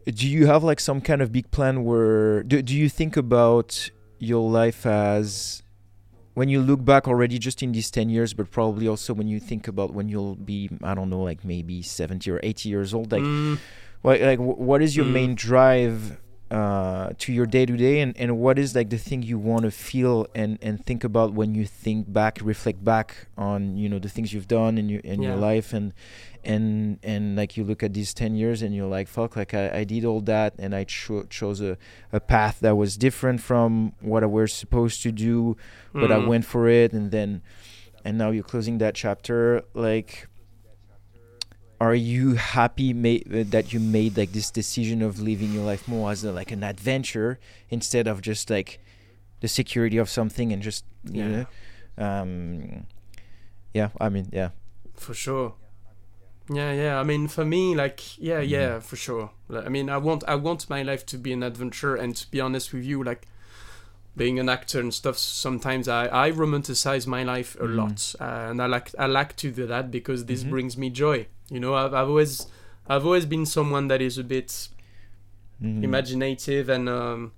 do you have like some kind of big plan where do, do you think about your life as when you look back already just in these 10 years but probably also when you think about when you'll be i don't know like maybe 70 or 80 years old like Mm. like, like what is your Mm. main drive uh, to your day to day, and and what is like the thing you want to feel and and think about when you think back, reflect back on you know the things you've done in your in your life, and and and like you look at these ten years and you're like, fuck, like I, I did all that, and I cho- chose a a path that was different from what I was supposed to do, but I Mm. went for it, and then and now you're closing that chapter like are you happy ma- that you made like this decision of living your life more as a, like an adventure instead of just like the security of something and just you Yeah. know um yeah i mean yeah for sure yeah yeah i mean for me like yeah Mm-hmm. yeah for sure Like, i mean i want i want my life to be an adventure and to be honest with you like being an actor and stuff sometimes i i romanticize my life a Mhm. lot uh, and i like i like to do that because this Mhm. brings me joy you know I've, I've always i've always been someone that is a bit Mhm. imaginative and um,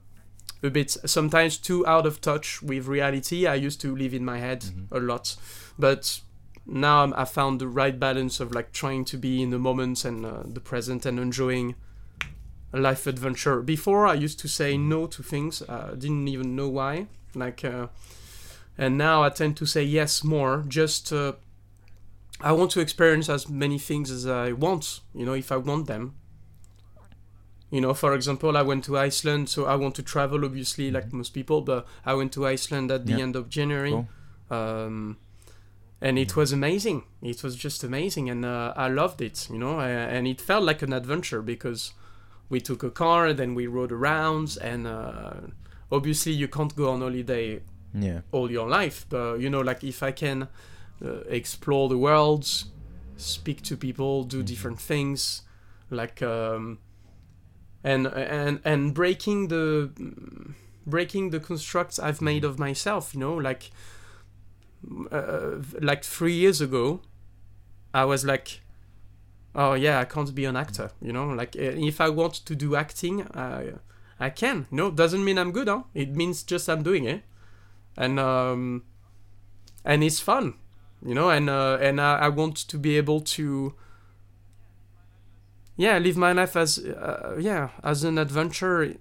a bit sometimes too out of touch with reality. I used to live in my head Mhm. a lot, but now I'm- I found the right balance of like trying to be in the moment and uh, the present and enjoying a life adventure. Before I used to say no to things, uh, didn't even know why. Like, uh, and now I tend to say yes more. Just uh, I want to experience as many things as I want. You know, if I want them. You know, for example, I went to Iceland, so I want to travel, obviously, like most people. But I went to Iceland at the Yeah. end of January. Cool. Um, and it was amazing. It was just amazing, and uh, I loved it. You know, and it felt like an adventure because we took a car, then we rode around, and uh, obviously you can't go on holiday Yeah. all your life. But you know, like if I can uh, explore the world, speak to people, do Mhm. different things, like um, and and and breaking the breaking the constructs I've made of myself. You know, like uh, like three years ago, I was like. Oh yeah, I can't be an actor, you know. Like uh, if I want to do acting, I I can. No, doesn't mean I'm good, huh? It means just I'm doing it and um, and it's fun, you know, and uh, and I, I want to be able to, yeah, live my life as uh, yeah as an adventure,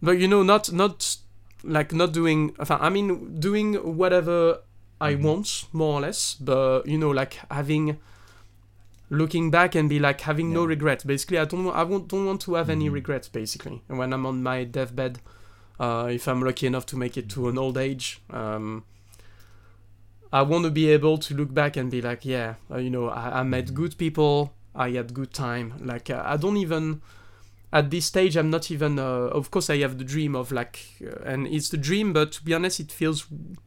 but you know, not not like not doing. I mean, doing whatever I Mhm. want, more or less, but you know, like having. Looking back and be like having no regrets. Basically, I don't. I won't, don't want to have any Mhm. regrets. Basically, and when I'm on my deathbed, uh, if I'm lucky enough to make it to an old age. Um, I want to be able to look back and be like, yeah, uh, you know, I, I met good people, I had good time. Like, uh, I don't even, at this stage, I'm not even, uh, of course, I have the dream of like, uh, and it's the dream, but to be honest, it feels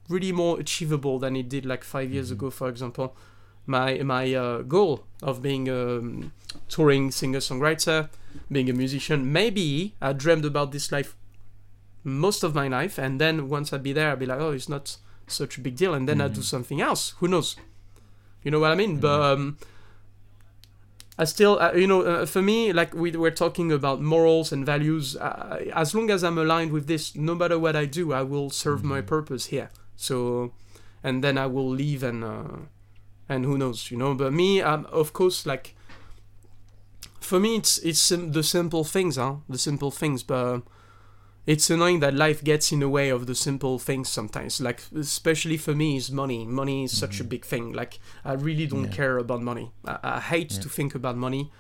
really more achievable than it did like five years Mhm. ago, for example. My, my uh, goal of being a um, touring singer songwriter, being a musician, maybe I dreamed about this life most of my life and then once i'd be there i'd be like oh it's not such a big deal and then i'd do Mhm. something else. Who knows? You know what i mean? Mhm. but um i still uh, you know uh, for me like we were talking about morals and values. Uh, as long as i'm aligned with this no matter what i do i will serve my Mhm. purpose here. So and then i will leave and uh, and who knows you know? But me um, of course like for me it's it's sim- the simple things huh? The simple things but it's annoying that life gets in the way of the simple things sometimes like especially for me is money money is such a Mhm. big thing like i really don't Yeah. care about money i, I hate Yeah. to think about money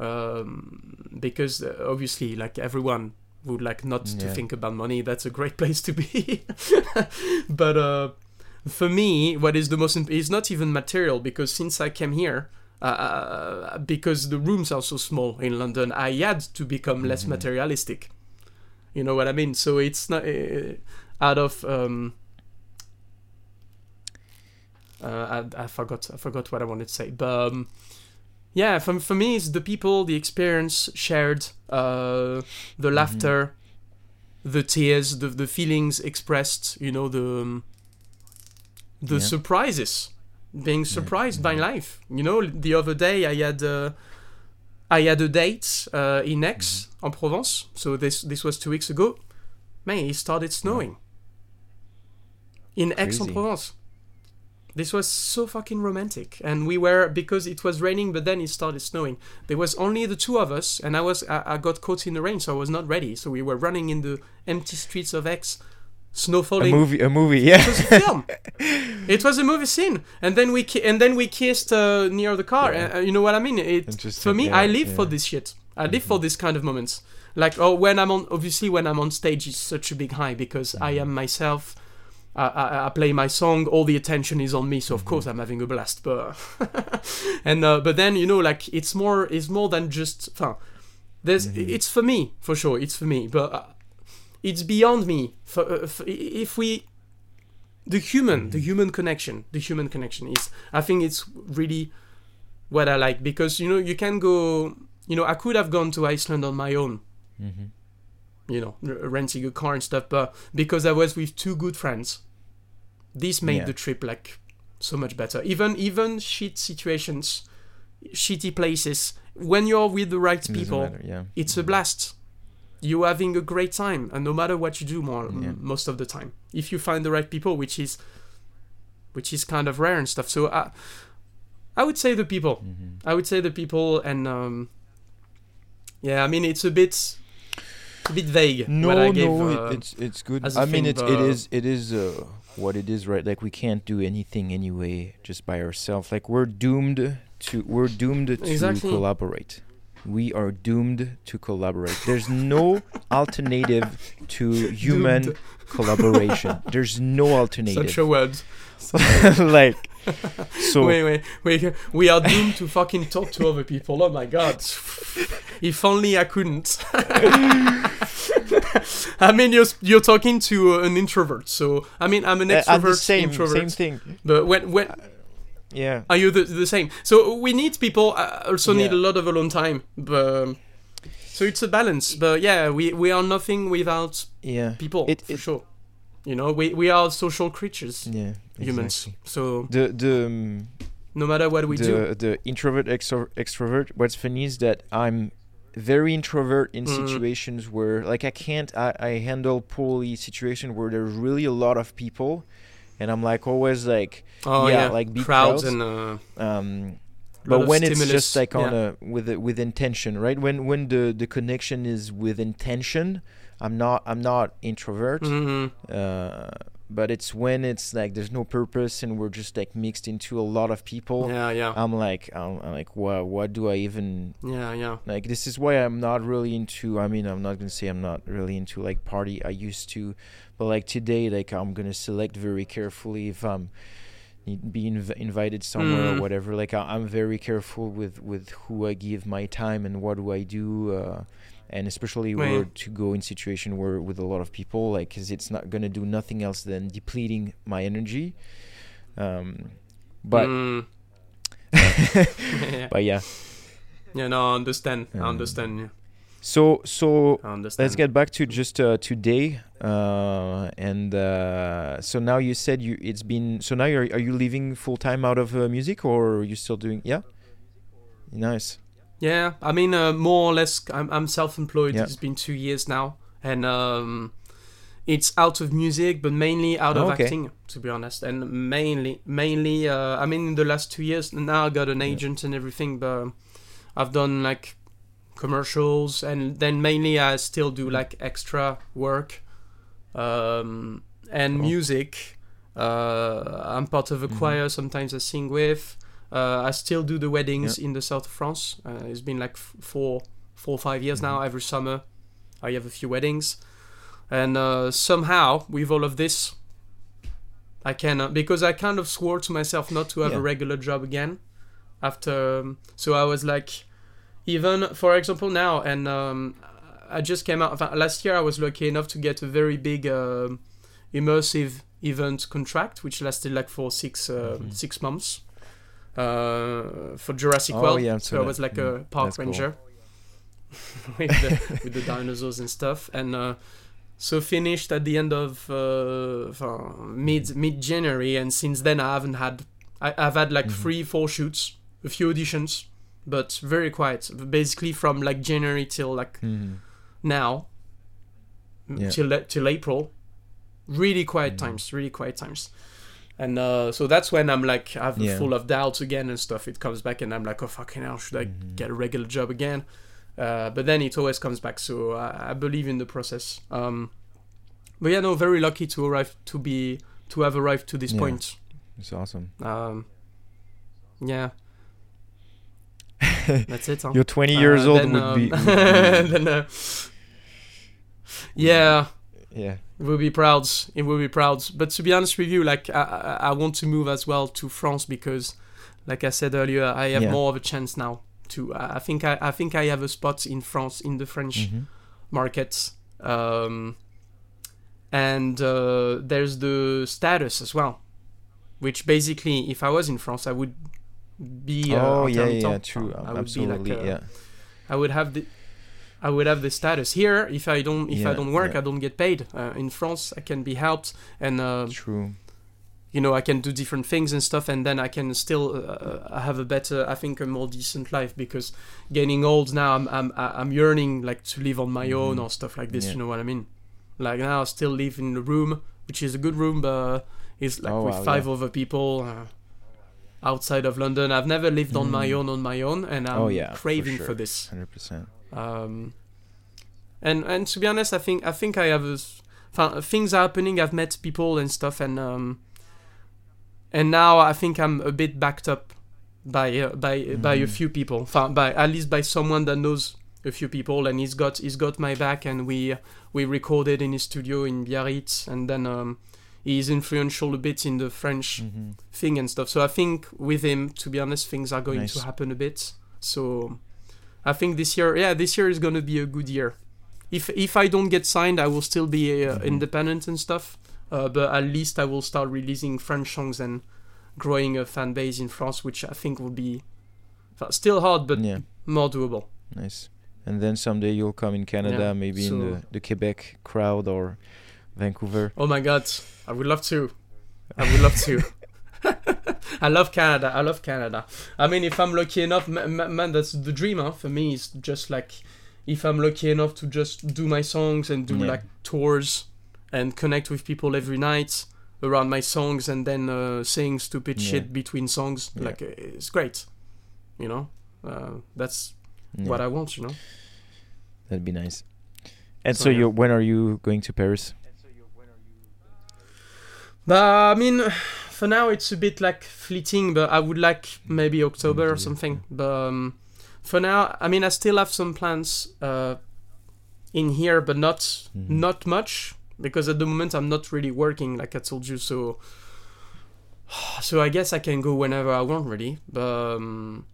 um, because uh, obviously like everyone would like not to think about money that's a great [laughs] place to be [laughs] but uh for me what is the most imp- is not even material because since i came here uh, because the rooms are so small in london i had to become less Mhm. materialistic you know what I mean? So it's not uh, out of. Um, uh, I, I forgot. I forgot what I wanted to say. But um, yeah, for for me, it's the people, the experience shared, uh, the Mhm. laughter, the tears, the the feelings expressed. You know the um, the Yeah. surprises, being surprised by mhm. life. You know, the other day I had. Uh, I had a date uh, in Aix, Mm-hmm. en Provence. So this this was two weeks ago. Man, it started snowing. In Aix en Provence. This was so fucking romantic, and we were because it was raining, but then it started snowing. There was only the two of us, and I was I, I got caught in the rain, so I was not ready. So we were running in the empty streets of Aix, snow A movie, a movie, yeah. It was a film. [laughs] it was a movie scene, and then we ki- and then we kissed uh, near the car. Yeah. Uh, you know what I mean? It Interesting, for me, yeah, I live for this shit. I live for this kind of moments. Like oh, when I'm on, obviously when I'm on stage, it's such a big high because I Mhm. am myself. I, I, I play my song. All the attention is on me, so of Mhm. course I'm having a blast. But [laughs] and uh, but then you know, like it's more it's more than just. Enfin, there's Mhm. it's for me for sure. It's for me, but uh, it's beyond me. For, uh, for if we the human the Mhm. human connection the human connection is i think it's really what i like because you know you can go you know i could have gone to iceland on my own Mhm. you know r- renting a car and stuff but because i was with two good friends this made Yeah. the trip like so much better even even shit situations shitty places when you're with the right people matter, yeah. it's a Mhm. blast you're having a great time, and no matter what you do, more Yeah. m- most of the time, if you find the right people, which is which is kind of rare and stuff. So I I would say the people. Mhm. I would say the people, and um, yeah, I mean it's a bit a bit vague. No, gave, no, uh, it's it's good. i mean, thing, it is it is uh, what it is, right? Like we can't do anything anyway just by ourselves. Like we're doomed to we're doomed to Exactly. collaborate. We are doomed to collaborate. There's no [laughs] alternative to human Doomed. collaboration. There's no alternative. such a word. [laughs] like so. wait, wait, wait. We are doomed to fucking talk to other people. Oh my god. If only I couldn't. [laughs] I mean, you're you're talking to an introvert, so I mean, I'm an uh, extrovert, the same introvert. same thing. But when when Yeah. are you the, the same? So we need people. Uh, also need a lot of alone time. But so it's a balance. But yeah, we we are nothing without Yeah. people It- for it- sure. You know, we we are social creatures, Yeah. humans. exactly. So The the. Um, no matter what we the do, the introvert extro- extrovert what's funny is that i'm very introvert in Mm. situations where like i can't I, I handle poorly situation where there's really a lot of people and i'm like always like oh yeah, yeah, like big crowds, crowds. and uh, um but when it's stimulus, just like on yeah. a with a, with intention right when when the the connection is with intention i'm not i'm not introvert mhm. uh but it's when it's like there's no purpose and we're just like mixed into a lot of people yeah, yeah, I'm like, I'm, I'm like, what? What do I even yeah, yeah. like? This is why I'm not really into. I mean, I'm not gonna say I'm not really into like party. I used to, but like today, like I'm gonna select very carefully if I'm need- be inv- invited somewhere Mm. or whatever. Like I, I'm very careful with with who I give my time and what do I do. Uh, and especially Right. where to go in situation where with a lot of people, like, cause it's not gonna do nothing else than depleting my energy. Um, but Mm. [laughs] [laughs] yeah. but yeah. yeah, no, I understand. I Um, understand. Yeah. So so let's get back to just uh, today. Uh, and uh, so now you said you it's been so now you're, are you leaving full time out of uh, music or are you still doing yeah? Nice. Yeah, I mean, uh, more or less, I'm, I'm self-employed. Yeah. It's been two years now, and um, it's out of music, but mainly out of Oh, okay. acting, to be honest. And mainly, mainly, uh, I mean, in the last two years, now I got an Yeah. agent and everything, but I've done like commercials, and then mainly I still do like extra work, um, and Oh. music. Uh, I'm part of a Mhm. choir. Sometimes I sing with. Uh, I still do the weddings in the south of France. Uh, it's been like f- four, four or five years now. Mhm. Every summer, I have a few weddings, and uh, somehow with all of this, I can uh, because I kind of swore to myself not to have Yeah. a regular job again. After, um, so I was like, even for example now, and um, I just came out enfin, last year. I was lucky enough to get a very big um immersive event contract, which lasted like for six uh, Mhm. six months uh, for Jurassic Oh, World. yeah, so so I was like mm, a park that's cool. ranger [laughs] with, the, [laughs] with the dinosaurs and stuff, and uh, so finished at the end of uh, mid mid January, and since then I haven't had I, I've had like Mhm. three four shoots, a few auditions, but very quiet. Basically from like January till like Mhm. now Yeah. till till April. Really quiet Mhm. times, really quiet times. And uh, so that's when I'm like I'm Yeah. full of doubts again and stuff. It comes back and I'm like, oh fucking hell, should I Mhm. get a regular job again? Uh, but then it always comes back. So I, I believe in the process. Um, but yeah, no, very lucky to arrive to be to have arrived to this Yeah. point. It's awesome. Um, yeah, [laughs] that's it. Huh? You're 20 years Uh, old then, would um, be, would be then, uh, yeah, yeah. it will be proud. It will be proud. But to be honest with you, like I, I, want to move as well to France because, like I said earlier, I have Yeah. more of a chance now. To I think I, I think I have a spot in France in the French Mhm. market. Um, and uh, there's the status as well, which basically, if I was in France, I would be. Uh, oh yeah, yeah, true. I would Absolutely, be like, uh, yeah. I would have the. I would have the status here. If I don't, if I don't work, yeah. I don't get paid. Uh, in France, I can be helped, and uh, True. you know I can do different things and stuff, and then I can still uh, have a better, I think, a more decent life because getting old now, I'm I'm I'm yearning like to live on my own Mhm. or stuff like this. Yeah. You know what I mean? Like now, I still live in a room, which is a good room, but it's like Oh, with wow, five yeah. other people. Outside of London, I've never lived on my Mm. own on my own, and I'm Oh, yeah, for craving sure. for this. Hundred percent. Um, and and to be honest, I think I think I have a, things are happening. I've met people and stuff, and um, and now I think I'm a bit backed up by uh, by by a Mhm. few people, by at least by someone that knows a few people, and he's got he's got my back, and we we recorded in his studio in Biarritz, and then um, he's influential a bit in the French hmm thing and stuff. So I think with him, to be honest, things are going to happen a bit. So I think this year, yeah, this year is going to be a good year. If if I don't get signed, I will still be uh, Mhm. independent and stuff. Uh, but at least I will start releasing French songs and growing a fan base in France, which I think will be still hard, but yeah, more doable. nice. And then someday you'll come in Canada, Yeah, maybe in the, the Quebec crowd or Vancouver. Oh my god, I would love to. I would love to. [laughs] I love Canada. I love Canada. I mean, if I'm lucky enough, ma- ma- man, that's the dream. Huh? For me, it's just like if I'm lucky enough to just do my songs and do Yeah. like tours and connect with people every night around my songs and then uh, saying stupid Yeah. shit between songs. Yeah. Like uh, it's great. You know, uh, that's what I want. You know. that'd be nice. And So, so, you when are you going to Paris? But I mean, for now it's a bit like fleeting. But I would like maybe October or something. But um, for now, I mean, I still have some plans uh, in here, but not Mhm. not much because at the moment I'm not really working, like I told you. So, [sighs] so I guess I can go whenever I want, really. But um,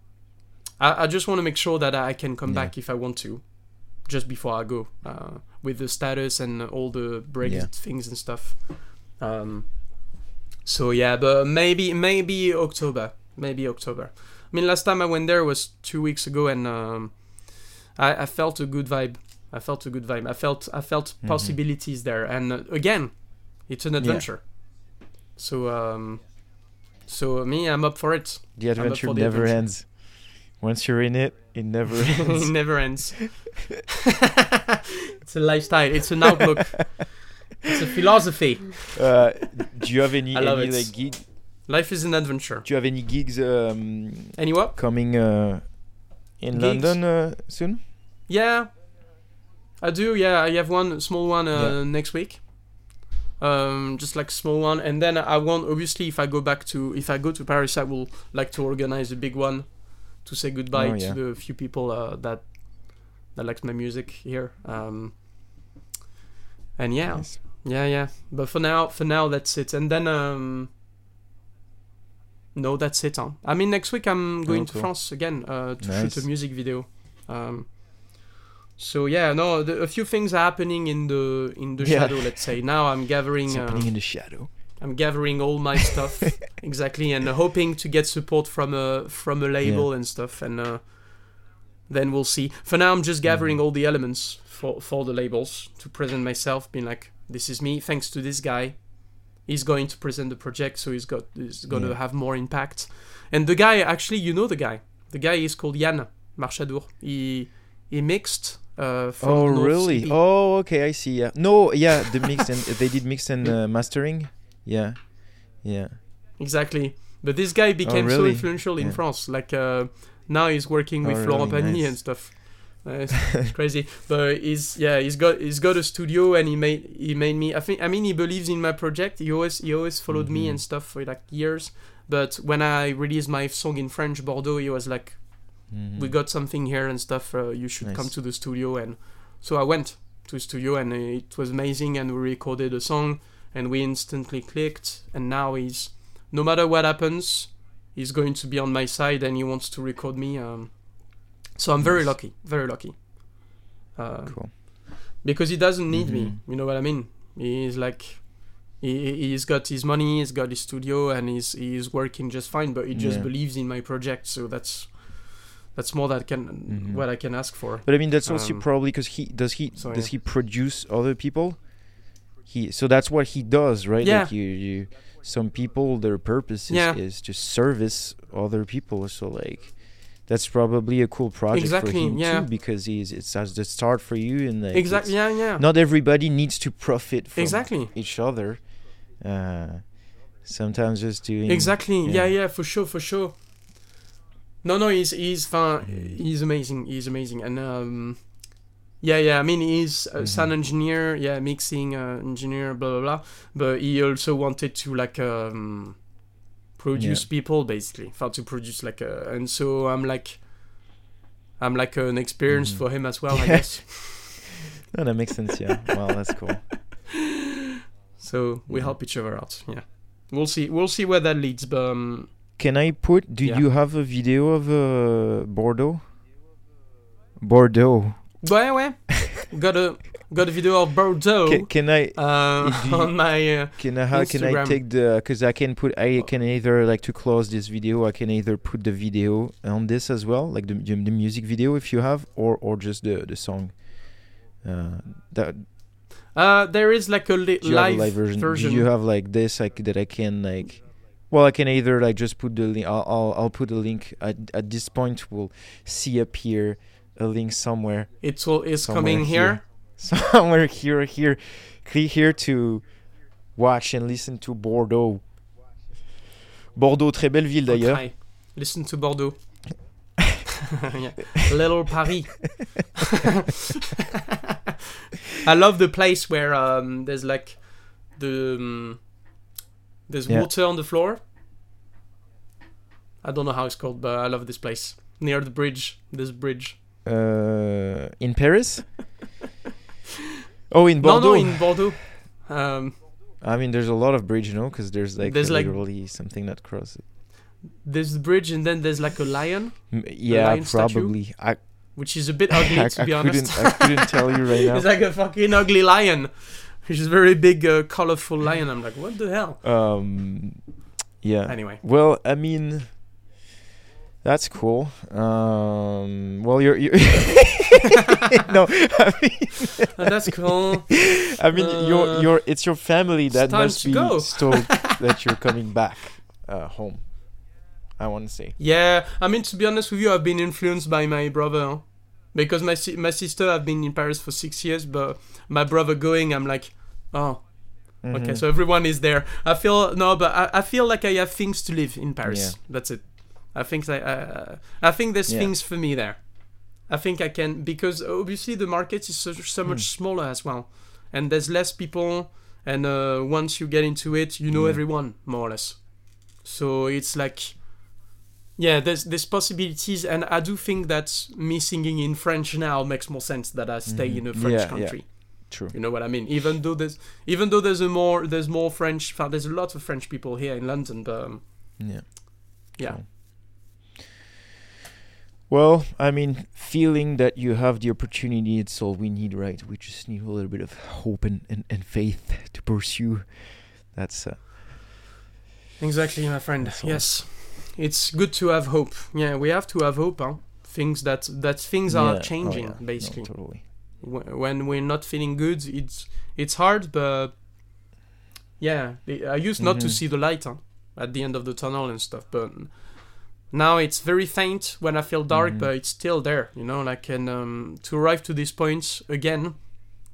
I, I just want to make sure that I can come Yeah. back if I want to, just before I go, uh, with the status and all the Brexit Yeah. things and stuff. Um, so yeah, but maybe maybe October, maybe October. I mean, last time I went there was two weeks ago, and um, I, I felt a good vibe. I felt a good vibe. I felt I felt Mhm. possibilities there, and uh, again, it's an adventure. So um, so me, I'm up for it. The adventure the never adventure. ends. Once you're in it, it never [laughs] ends. it never ends. [laughs] it's a lifestyle. It's an outlook. [laughs] it's a philosophy. uh, do you have any, [laughs] I love any it. like gig? Life is an adventure. Do you have any gigs um, And what? coming uh, in Gigs? London uh, soon? Yeah, I do. Yeah, I have one small one uh, Yeah. next week. Um, just like small one, and then I want obviously if I go back to if I go to Paris, I will like to organize a big one to say goodbye Oh, yeah. to the few people uh, that that likes my music here. Um, and yeah, Nice. Yeah, yeah. But for now, for now, that's it. And then um, no, that's it. Huh? I mean, next week I'm going to cool. France again uh, to Nice. shoot a music video. Um, so yeah, no, the, a few things are happening in the in the Yeah. shadow. Let's say now I'm gathering, happening uh, in the shadow. I'm gathering all my stuff [laughs] exactly, and uh, hoping to get support from a from a label and stuff, and uh, then we'll see. For now, I'm just gathering Mhm. all the elements for for the labels to present myself, being like, this is me. Thanks to this guy, he's going to present the project, so he's got he's going to have more impact. And the guy, actually, you know the guy. The guy is called Yann Marchadour. He he mixed. Uh, Oh North really? City. Oh okay, I see. Yeah. No, yeah, the mix and they did mix and uh, mastering. Yeah, yeah. Exactly. But this guy became so Oh, really? influential in Yeah. France. Like uh, now he's working with Oh, Florent really? Pagny Nice. and stuff. It's, it's [laughs] crazy. But he's yeah he's got he's got a studio and he made he made me. I think I mean he believes in my project. He always he always followed me Mhm. and stuff for like years. But when I released my song in French Bordeaux, he was like, Mhm. "We got something here and stuff. Uh, you should come to the studio." And so I went to the studio and it was amazing. And we recorded a song and we instantly clicked. And now he's no matter what happens, he's going to be on my side and he wants to record me. Um, so I'm very lucky, very lucky. Uh, Cool. because he doesn't need me. Mhm. You know what I mean? He's like, he he's got his money, he's got his studio, and he's he's working just fine. But he just Yeah. believes in my project, so that's that's more that can Mhm. what I can ask for. But I mean, that's also Um, probably because he does he so, does yeah. he produce other people? he so that's what he does, right? Yeah. Like you, you some people their purpose is, Yeah. is to service other people. So like that's probably a cool project Exactly, for him yeah. too because he's it's as the start for you and like exactly. Yeah, yeah. Not everybody needs to profit from exactly. each other. Uh, sometimes just doing Exactly. Yeah. yeah. yeah, for sure, for sure. No, no, he's he's fun. He's amazing. He's amazing, and um, yeah, yeah. I mean, he's a Mhm. sound engineer. Yeah, mixing uh, engineer. Blah blah blah. But he also wanted to like um, produce people basically, how to produce like a, and so I'm like. I'm like an experience Mhm. for him as well, I [laughs] guess. [laughs] No, that makes sense. Yeah. well that's cool. [laughs] So we Yeah. help each other out. Yeah, we'll see. We'll see where that leads. But um, Can I put? Do Yeah. you have a video of uh, Bordeaux? Bordeaux. ouais, ouais. got a got a video of Bordeaux. Can, can I? uh, you- on my uh, Can I? How can I take the? Because I can put. I can either like to close this video. I can either put the video on this as well, like the the the music video if you have, or or just the the song. Uh, that uh there is like a li- do you have live, live version? version. Do you have like this like that I can like? Well, I can either like just put the link. I'll I'll, I'll put a link at at this point. We'll see up here a link somewhere. it's all is coming here. Somewhere [laughs] here here here to watch and listen to Bordeaux. Bordeaux, très belle ville d'ailleurs. Okay. Listen to Bordeaux. [laughs] Little Paris. [laughs] I love the place where um, there's like the um, there's Yeah. water on the floor. I don't know how it's called, but I love this place near the bridge. This bridge. Uh, in Paris? Oh, in Bordeaux. no, no, in Bordeaux. Um, I mean, there's a lot of bridge, you know, because there's like There's, like- literally something that crosses. there's the bridge, and then there's like a lion, M- Yeah, lion statue? probably. I, which is a bit ugly [laughs] I, to I be honest. I couldn't tell you right [laughs] now. It's like a fucking ugly lion. Which is a very big, uh, colorful lion. I'm like, what the hell? Um, yeah. Anyway, Well, I mean, that's cool. Um, well, you're, you're [laughs] no, I mean, that's cool. [laughs] I mean, Uh, your your it's your family that must be go. stoked [laughs] that you're coming back uh, home. I want to say. Yeah, I mean, to be honest with you, I've been influenced by my brother. huh? Because my si- my sister have been in Paris for six years, but my brother going, I'm like, oh, okay. Mhm. So everyone is there. I feel no, but I, I feel like I have things to live in Paris. Yeah. That's it. I think I uh, I think there's Yeah. things for me there. I think I can because obviously the market is so, so much Hmm. smaller as well, and there's less people. And uh, once you get into it, you know Yeah. everyone more or less. So it's like, yeah, there's there's possibilities, and I do think that me singing in French now makes more sense that I stay Mhm. in a French Yeah, yeah. country. True. You know what I mean? Even though there's even though there's a more there's more French, there's a lot of French people here in London, but um, Yeah. yeah, Cool. Well, I mean, feeling that you have the opportunity, it's all we need, right? We just need a little bit of hope and, and, and faith to pursue. That's uh, exactly, my friend. That's. Yes, it's good to have hope. Yeah, we have to have hope. Huh? Things that that things yeah. are Oh, changing yeah. No, basically. totally. Wh- when we're not feeling good it's it's hard but yeah i used not to Mhm. see the light huh, at the end of the tunnel and stuff but now it's very faint when i feel dark Mhm. but it's still there you know like and um, to arrive to this point again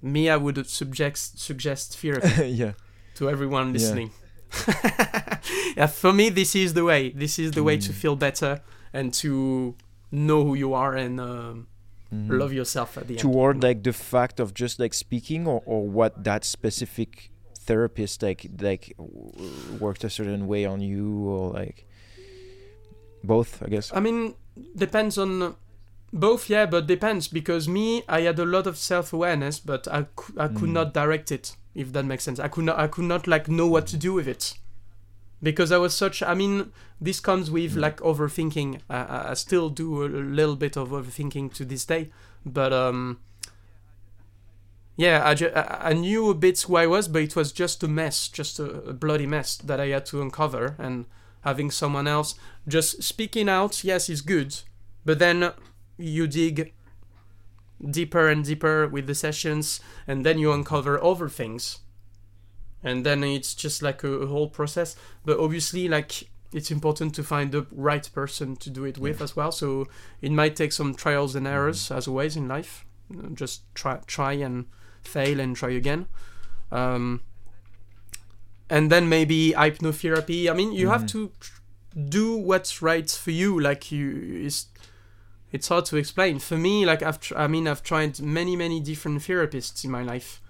me i would suggest suggest [laughs] therapy yeah. to everyone listening [laughs] yeah for me this is the way this is the way to Mm. feel better and to know who you are and um, Mhm. love yourself at the end Toward like the fact of just like speaking, or, or what that specific therapist like like worked a certain way on you, or like both, I guess. I mean, depends on both, yeah, but depends because me, I had a lot of self awareness, but I, I could Mm. not direct it. If that makes sense, I could not, I could not like know what to do with it because I was such. I mean, this comes with Mm. like overthinking. I- I, still do a little bit of overthinking to this day, but um. Yeah, I, ju- I I knew a bit who I was, but it was just a mess, just a, a bloody mess that I had to uncover. And having someone else just speaking out, yes, is good, but then you dig deeper and deeper with the sessions, and then you uncover other things and then it's just like a, a whole process. But obviously, like it's important to find the right person to do it with as well. So it might take some trials and errors as always in life. Just try, try and fail and try again. Um, and then maybe hypnotherapy. I mean, you have Mhm. to do what's right for you. Like you, it's it's hard to explain. For me, like I've, tr- I mean, I've tried many, many different therapists in my life,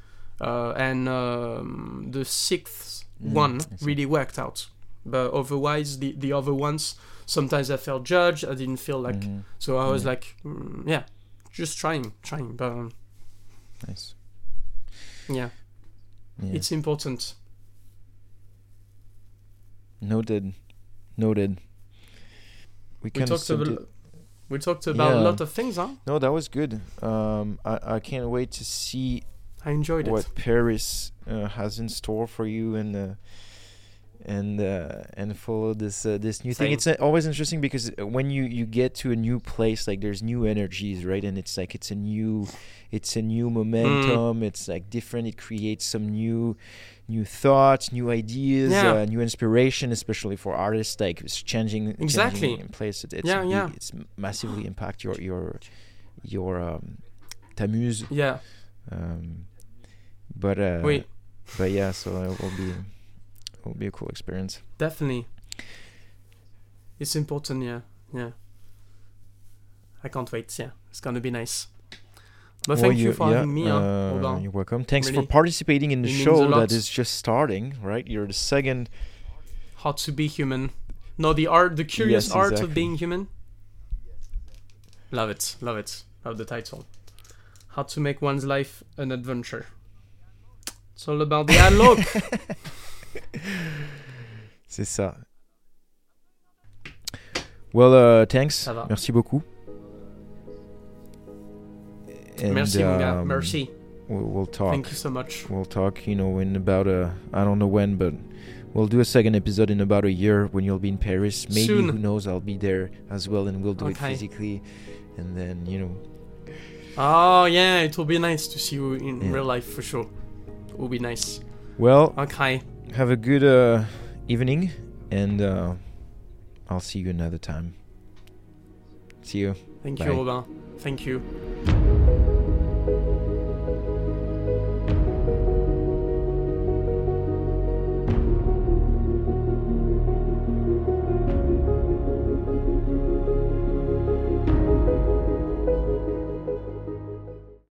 uh, and um, the sixth Mm, one really worked out. But otherwise, the the other ones, sometimes I felt judged. I didn't feel like. Mhm. So I was Yeah. like, mm, yeah, just trying, trying. But um, Nice. yeah, Yeah. it's important. Noted. Noted. We We talked about we talked about a lot of things, huh? No, that was good. Um, I I can't wait to see I enjoyed it what it. Paris uh, has in store for you and uh, and uh, and follow this uh, this new thing. It's uh, always interesting because uh, when you you get to a new place, like there's new energies, right? And it's like it's a new it's a new momentum. It's like different. It creates some new new thoughts, new ideas, Yeah. uh, new inspiration, especially for artists. Like it's changing Exactly. changing in place. It, it's Yeah, yeah. It's massively impact your your your um, ta muse. Yeah. Um, but uh, Wait. but yeah, so it will be it will be a cool experience. Definitely. It's important, yeah. Yeah. I can't wait, yeah. It's gonna be nice. But Well, thank you, for yeah, having me, uh. You're welcome. Thanks Really. for participating in the It show that is just starting. Right, you're the second. How to be human. No, the art the curious Yes, art exactly. of being human. Love it, love it. Love the title. How to make one's life an adventure. It's all about the unlock. [laughs] [laughs] C'est ça. Well, uh, thanks. Merci beaucoup. And, Merci, mon gars. um, Merci. We'll, we'll talk. Thank you so much. We'll talk, you know, in about a I don't know when, but we'll do a second episode in about a year when you'll be in Paris. Maybe Soon. who knows? I'll be there as well, and we'll do it physically, and then you know, Oh yeah, it will be nice to see you in Yeah. real life for sure. It will be nice. well, Okay. Have a good uh, evening, and uh, I'll see you another time. See you. Thank Bye. you, Robin. Thank you.